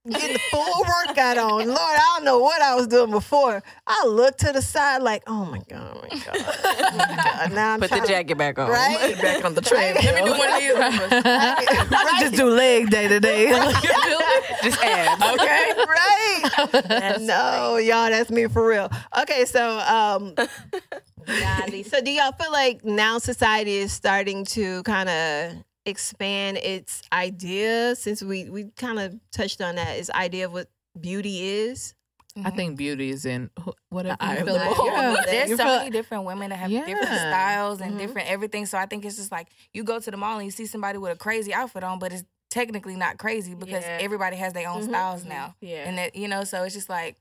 getting the full workout on. Lord, I don't know what I was doing before. I looked to the side like, oh my God, oh my God. Oh my God. Now I'm Put the jacket back on. Right? Back on the train. Let me do one of these. I right? just do leg day to day. Just abs. okay. right. no, y'all, that's me for real. Okay, so um so do y'all feel like now society is starting to kind of expand its idea since we we kind of touched on that its idea of what beauty is? I think beauty is in wh- whatever I you feel feel like. like- Yeah. There's so many different women that have different styles and Mhm. different everything. So I think it's just like you go to the mall and you see somebody with a crazy outfit on, but it's technically not crazy because Yeah. everybody has their own Mhm. styles now. Yeah. And that you know, so it's just like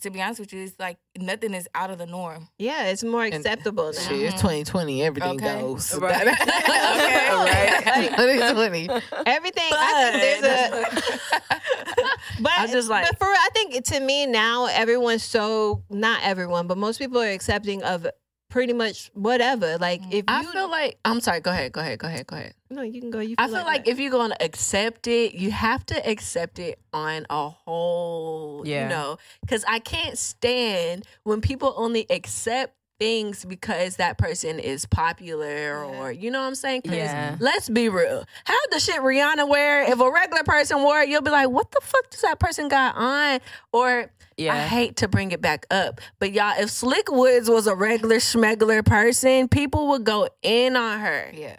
to be honest with you, it's like nothing is out of the norm. Yeah, it's more And- acceptable now. Shit, it's 2020. Everything Okay. goes. Right. okay. 2020. Everything I think there's a But I just like- but for I think to me now everyone's so not everyone, but most people are accepting of pretty much whatever. Like mm. if you I feel like I'm sorry. Go ahead. Go ahead. Go ahead. Go ahead. no, you can go. You I feel feel like if you're gonna accept it, you have to accept it on a whole, Yeah. you know, because I can't stand when people only accept things because that person is popular or you know what I'm saying? 'Cause Yeah. let's be real. How the shit Rihanna wear? If a regular person wore it, you'll be like, what the fuck does that person got on? Or yeah. I hate to bring it back up, but y'all, if Slick Woods was a regular schmegler person, people would go in on her. Yeah.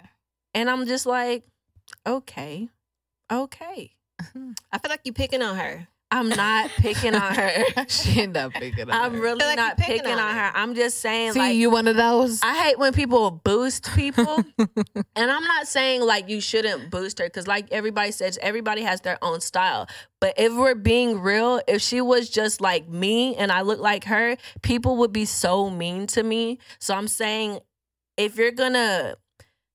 And I'm just like, okay, okay. I feel like you picking on her. I'm not picking on her. she ended up picking up. I'm really like not picking picking, on on, her. her. I'm just saying, See, like, you one of those? I hate when people boost people. and I'm not saying like you shouldn't boost her because, like everybody says, everybody has their own style. But if we're being real, if she was just like me and I look like her, people would be so mean to me. So I'm saying, if you're gonna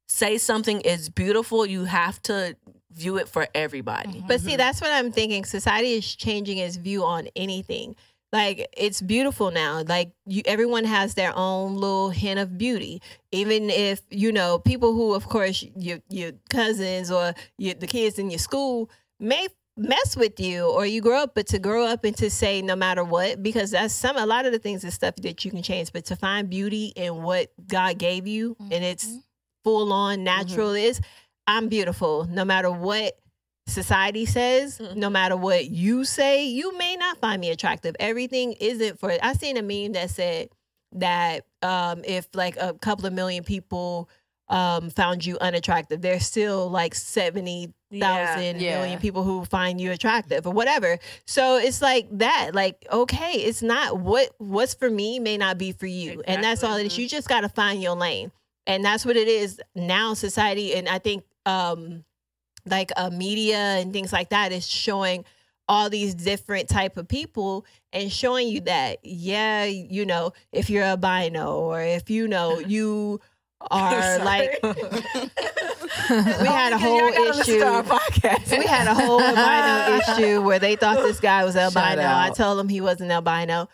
say something is beautiful, you have to view it for everybody. Mm-hmm. But see, that's what I'm thinking. Society is changing its view on anything. Like it's beautiful now. Like you, everyone has their own little hint of beauty. Even if you know people who, of course, your your cousins or your, the kids in your school may mess with you or you grow up but to grow up and to say no matter what because that's some a lot of the things and stuff that you can change but to find beauty in what god gave you and it's mm-hmm. full on natural mm-hmm. is i'm beautiful no matter what society says no matter what you say you may not find me attractive everything isn't for i seen a meme that said that um if like a couple of million people um found you unattractive there's still like 70 thousand Yeah. million people who find you attractive or whatever. So it's like that. Like, okay, it's not what what's for me may not be for you. And that's all it is. You just gotta find your lane. And that's what it is now, society. And I think um like uh, media and things like that is showing all these different type of people and showing you that yeah you know if you're albino or if you know you are like we had a whole issue we had a whole albino issue where they thought this guy was albino. I told him he wasn't albino.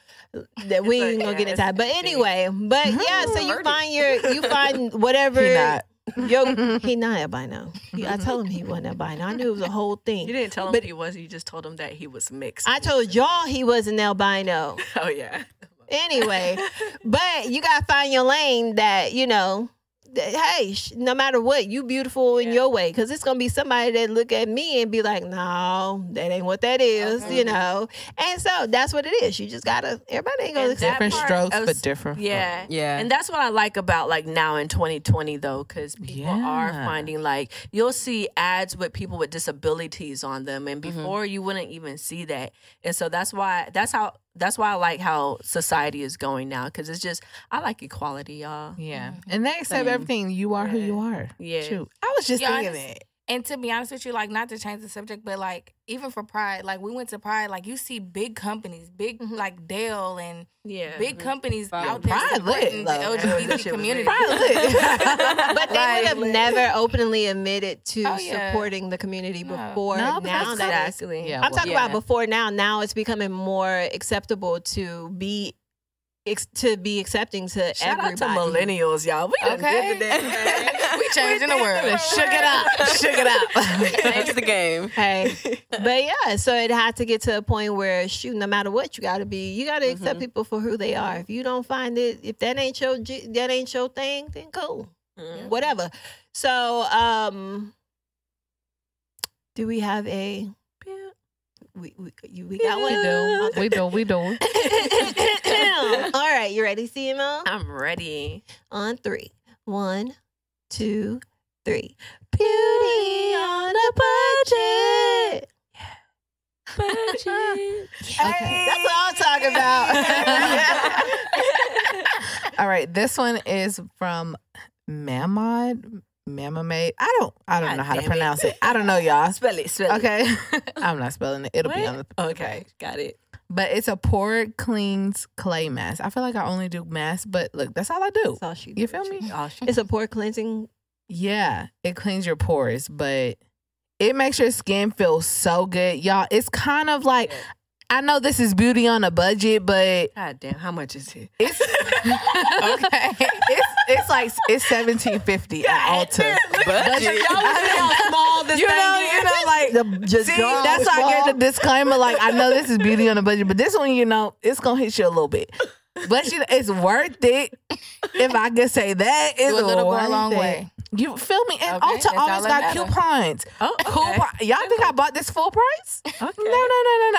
That we ain't gonna get into that. But anyway, but yeah, so you find your you find whatever. Yo, he not albino. He, I told him he wasn't albino. I knew it was a whole thing. You didn't tell him But- he was. You just told him that he was mixed. I told y'all he wasn't albino. oh yeah. Anyway, but you gotta find your lane that you know. That, Hey, sh- no matter what, you beautiful in your way, because it's gonna be somebody that look at me and be like, "No, that ain't what that is," you know. And so that's what it is. You just gotta. Everybody ain't gonna And accept. that Different part strokes, of but different. Yeah. Yeah. And that's what I like about like now in 2020 though, because people are finding like you'll see ads with people with disabilities on them, and Mm-hmm. before you wouldn't even see that. And so that's why that's how that's why I like how society is going now, because it's just I like equality, y'all. Yeah. Mm-hmm. And they accept everything. You are who you are. Yeah. Shoot. I was just Yeah, I thinking just- that. And to be honest with you, like not to change the subject, but like even for Pride, like we went to Pride, like you see big companies, big mm-hmm. like Dell and Yeah. big mm-hmm. companies Pride- out there Pride lit, supporting the though. LGBT shit was community. but they would have never openly admitted to Oh, yeah. supporting the community No. before. No, but now that's that is exactly. Yeah. I'm talking Yeah. about before now. Now it's becoming more acceptable to be ex- to be accepting to Shout everybody. out to millennials, y'all. We done Okay. did it. we changing the world. Shook it up. Shook it up. Change the game. Hey, but yeah, so it had to get to a point where shoot, no matter what, you got to be, you got to accept people for who they are. If you don't find it, if that ain't your that ain't your thing, then cool, Mhm. whatever. So, um, do we have a? We we, you, we got one. we do. We do. We do. All right, you ready, Simo? I'm ready. On three. One, two, three. Beauty on a budget. Okay. That's what I'm talking about. All right. This one is from Mamad. Mamamade. I don't. I don't God know how to damn it. pronounce it. I don't know, y'all. Spell it. Spell it. Okay. I'm not spelling it. It'll be on the. Okay, got it. But it's a pore cleans clay mask. I feel like I only do masks, but look, that's all I do. That's all she You does. feel me? Oh, she It's a pore cleansing. Yeah, it cleans your pores, but it makes your skin feel so good. Y'all, it's kind of like I know this is beauty on a budget, but God damn, how much is it? it's okay. It's it's like it's seventeen fifty at Ulta. Budget. small this you know, you know, like The just See, draw that's why I get the disclaimer. Like, I know this is beauty on a budget, but this one, you know, it's gonna hit you a little bit. But you know, it's worth it. If I could say that, it's Do a little go a worth long it. way. You feel me? And Okay, Ulta always got that matters. coupons. Oh, okay. pri- Y'all think I bought this full price? No, no, no, no,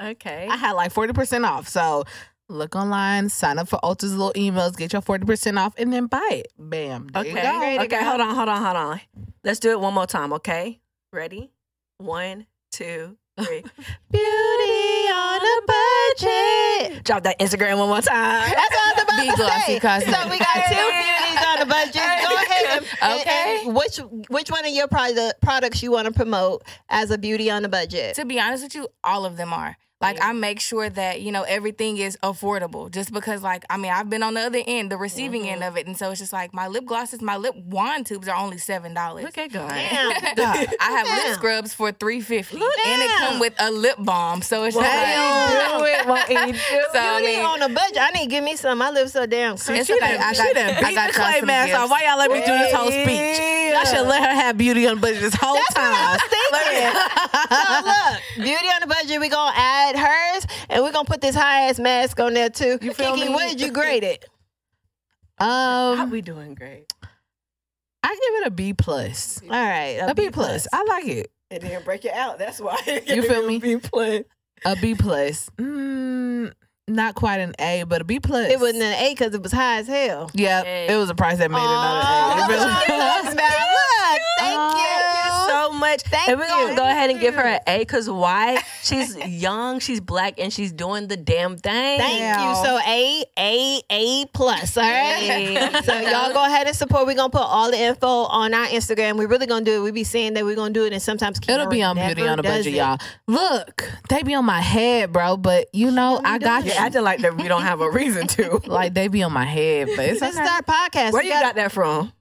no. Okay. I had like forty percent off. So look online, sign up for Ulta's little emails, get your forty percent off, and then buy it. Bam. There Okay. you go. Okay, hold on, hold on, hold on. Let's do it one more time, okay? Ready? One, two, three. beauty on a budget. Drop that Instagram one more time. That's what I was about Be to glossy say. So we got two beauties on the budget. Go ahead. And- Okay. and which which one of your product, products you want to promote as a beauty on the budget? To be honest with you, all of them are. Like I make sure that you know everything is affordable. Just because, like, I mean, I've been on the other end, the receiving end mm-hmm. of it, and so it's just like my lip glosses, my lip wand tubes are only seven dollars. Look at God. Damn. I have Damn. lip scrubs for three fifty, and it Damn. come with a lip balm. So it's just Damn. like, it, won't eat you. so I Beauty mean, on a budget. I need to give me some. My lips so damn She, crazy. she okay. done, I got- done I beat got the clay mask gifts. off. Why y'all let me do this whole speech? Y'all should let her have beauty on the budget this whole That's what I time. was thinking. so look, beauty on the budget. We gonna add hers, and we are gonna put this high ass mask on there too. You feel Kiki, me? what did you grade it? How Um, we doing great? I give it a B plus. All right, A B plus. I like it. It didn't break you out. That's why. You feel me? Be plus. A B plus. Mm, not quite an A, but a B plus. It wasn't an A because it was high as hell. Yeah, Hey. it was a price that made it not Aw, an A. Oh, it really- look, look, thank oh, you. So much. Thank and we're gonna go ahead and give her an A because why? She's young, she's black, and she's doing the damn thing. Thank Yeah. you. So A, A, A plus. All right. Hey. So y'all go ahead and support. We're gonna put all the info on our Instagram. We're really gonna do it. We be saying that we're gonna do it, and sometimes It'll be on Beauty on the does Budget, it. y'all. Look, they be on my head, bro. But you know, I got You're acting like that we don't have a reason to. Like they be on my head, but it's This is our podcast. Where We you got that from?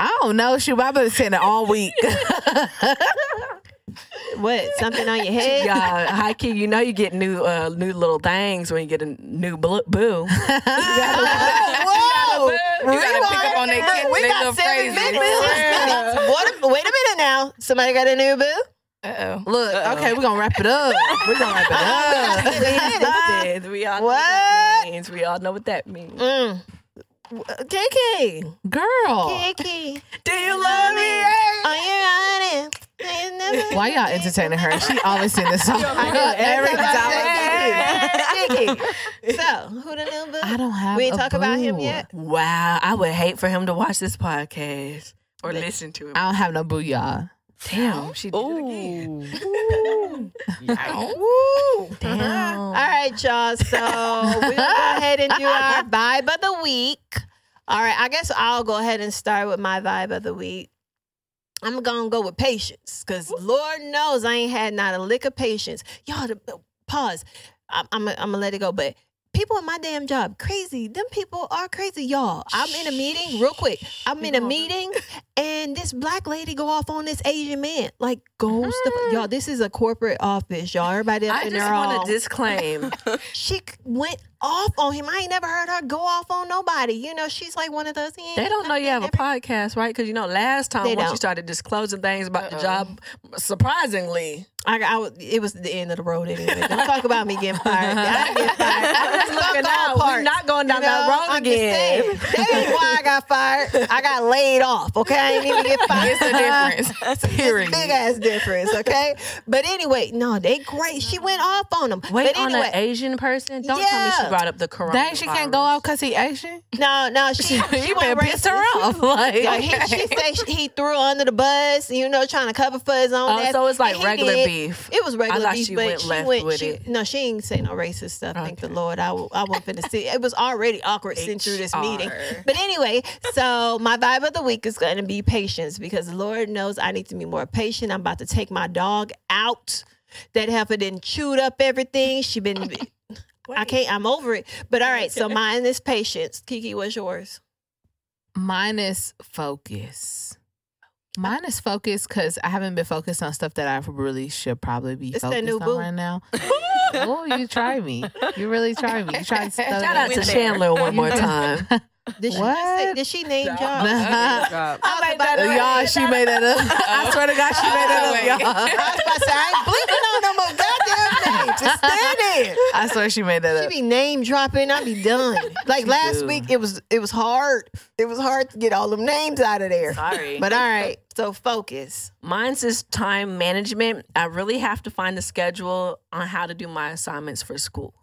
I don't know. Shoot, I've been saying it all week. what? Something on your head? Yeah, high key. You know you get new, uh, new little things when you get a new bl- boo. Oh, whoa! You gotta pick up on their kids, We got little seven phrases. minutes. What a- wait a minute now. Somebody got a new boo? Uh oh. Look, okay, we're gonna wrap it up. We're gonna wrap it up. We all know what What? that means. We all know what that means. Mm. Kiki. Girl, Kiki. Do you love me? Are you running? Why y'all entertaining her? She always sing this song I know, every every time. time. Kiki. So, who the new boo? I don't have. We ain't a talk about him yet. Wow, I would hate for him to watch this podcast or listen to it. I don't have no boo, y'all. Damn, she did it again. Ooh. Damn. All right, y'all. So we're gonna go ahead and do our vibe of the week. All right, I guess I'll go ahead and start with my vibe of the week. I'm gonna go with patience, cause Lord knows I ain't had not a lick of patience. Y'all, the, pause. I'm, I'm, I'm gonna let it go, but. People in my damn job, crazy. Them people are crazy, y'all. I'm in a meeting, real quick. I'm in a meeting, and this black lady go off on this Asian man. Like, go stuff. Hmm. Y'all, this is a corporate office, y'all. Everybody up I in just want to disclaim. she went off on him. I ain't never heard her go off on nobody. You know, she's like one of those. They don't know you have a podcast, right? Because you know, last time They once you don't. started disclosing things about the uh-uh. job, surprisingly, I, I was, it was the end of the road anyway. Don't talk about me getting fired. I get fired. I'm just looking all out. We're not going down You that road I'm just again. saying, That ain't why I got fired. I got laid off. Okay, I ain't even get fired. It's a difference. It's a big ass difference. Okay, but anyway, no, they great. She went off on them. Wait but on an Asian person? Don't tell me she Yeah. Brought up the corona. Dang, she can't go out because he Asian. no, no, she, she you went better piss her racist. off. Like, Yeah, he, she said she- he threw her under the bus, you know, trying to cover for his own. Oh, ass. so it's like And regular did. beef. It was regular thought beef, she but went she left went. with she, it. No, she ain't say no racist stuff. Thank the Okay. Lord. I wasn't finna see. It was already awkward sitting through this meeting. But anyway, so my vibe of the week is going to be patience because the Lord knows I need to be more patient. I'm about to take my dog out. That heifer didn't chewed up everything. She been. I can't. I'm over it. But all right. So mine is patience. Kiki, what's yours? Mine is focus. Mine is focus because I haven't been focused on stuff that I really should probably be It's that focused new on boo. right now. oh, you try me. You really try me. You try to Shout out to Went there. Chandler one more time. Did she, What? just say, did she name drop? Drop. I was about to- y'all, she made that up. I swear to God, she made that up, y'all. I was about to say, I ain't blinking on no more goddamn names. Just stand there. I swear she made that up. She up. be name dropping. I be done. Like last do. week, it was it was hard. It was hard to get all them names out of there. Sorry. But all right, so focus. Mine's is time management. I really have to find a schedule on how to do my assignments for school.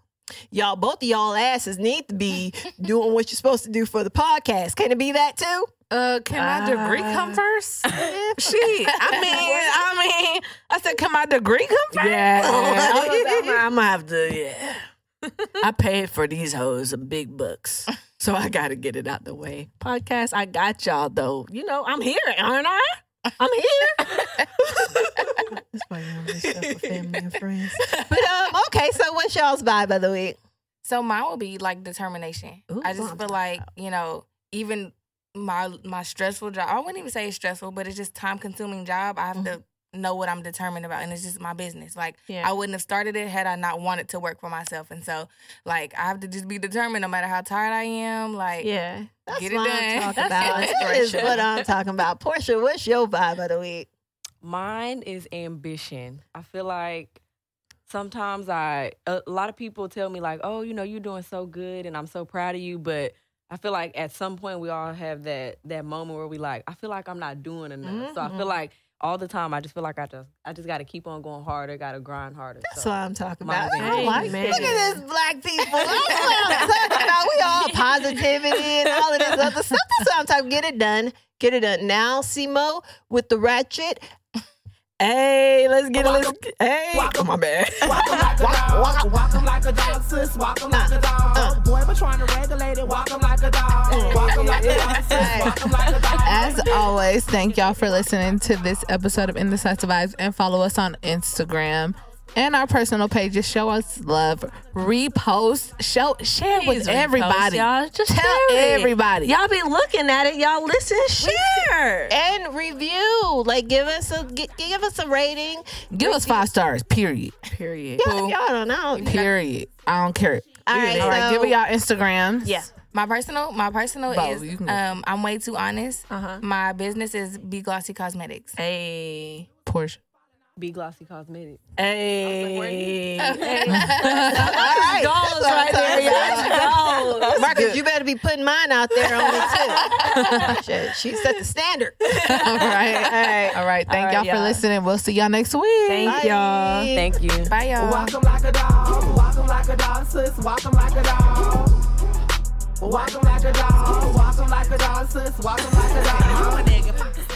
Y'all, both of y'all asses need to be doing what you're supposed to do for the podcast. Can it be that too? Uh, can my degree come first? Shit. I mean, I mean, I said, can my degree come first? Yeah, I'm, I'm gonna have to. Yeah, I paid for these hoes a big bucks, so I got to get it out the way. Podcast, I got y'all though. You know, I'm here, aren't I? I'm here. That's why you don't stuff with family and friends. But um, okay, so what's y'all's vibe of the week? So mine will be like determination. Ooh, I just feel talking like you know, even my my stressful job. I wouldn't even say it's stressful, but it's just time consuming job. I have to know what I'm determined about, and it's just my business. Like Yeah. I wouldn't have started it had I not wanted to work for myself, and so like I have to just be determined, no matter how tired I am. Like Yeah. That's Get it what done. I'm talking about. That is inspiration. what I'm talking about. Portia, what's your vibe of the week? Mine is ambition. I feel like sometimes I a lot of people tell me like, "Oh, you know, you're doing so good and I'm so proud of you," but I feel like at some point we all have that that moment where we like, I feel like I'm not doing enough. So I Mm-hmm. feel like all the time I just feel like I just I just got to keep on going harder, got to grind harder. That's so. what I'm talking about. is I like ambition. Look at this black people. That's what I'm talking about. We all positivity and all of this other stuff. That's what I'm talking. Get it done. Get it done. Now, Simo with the ratchet. Hey, let's get it. Let's, hey, Walk 'em. my bad. Walk 'em like a dog. Walk 'em like a dog, sis. Walk 'em like a dog. Uh, uh. Boy, we're trying to regulate it. Walk 'em like a dog. Walk 'em like a dog, sis. Walk 'em like a dog. As always, thank y'all for listening to this episode of Indecisive Vibes and follow us on Instagram and our personal pages. Show us love, repost, show, share Please with repost, everybody. y'all. Just Tell everybody. Y'all be looking at it. Y'all listen, share. And review. Like give us a gi- give us a rating. Give us five stars. Period. Period. Y'all, y'all don't know. Period. I don't care. All right, All right, so- give it y'all Instagrams. Yeah. My personal, my personal Both, is um, I'm way too honest. Uh-huh. My business is Be Glossy Cosmetics. Hey. Portia. Be glossy cosmetics. Hey. All right. Goals right there. y'all. Goals. Marcus, you better be putting mine out there on it too. Shit, she set the standard. All right. All right. All right. Thank All right, y'all for y'all. listening. We'll see y'all next week. Thank y'all. Thank you. Bye, y'all. Walk 'em like a dog. Walk 'em like a dog, sis. Walk 'em like a dog. Walk 'em like a dog. Walk 'em like a dog, sis. Walk 'em like a dog.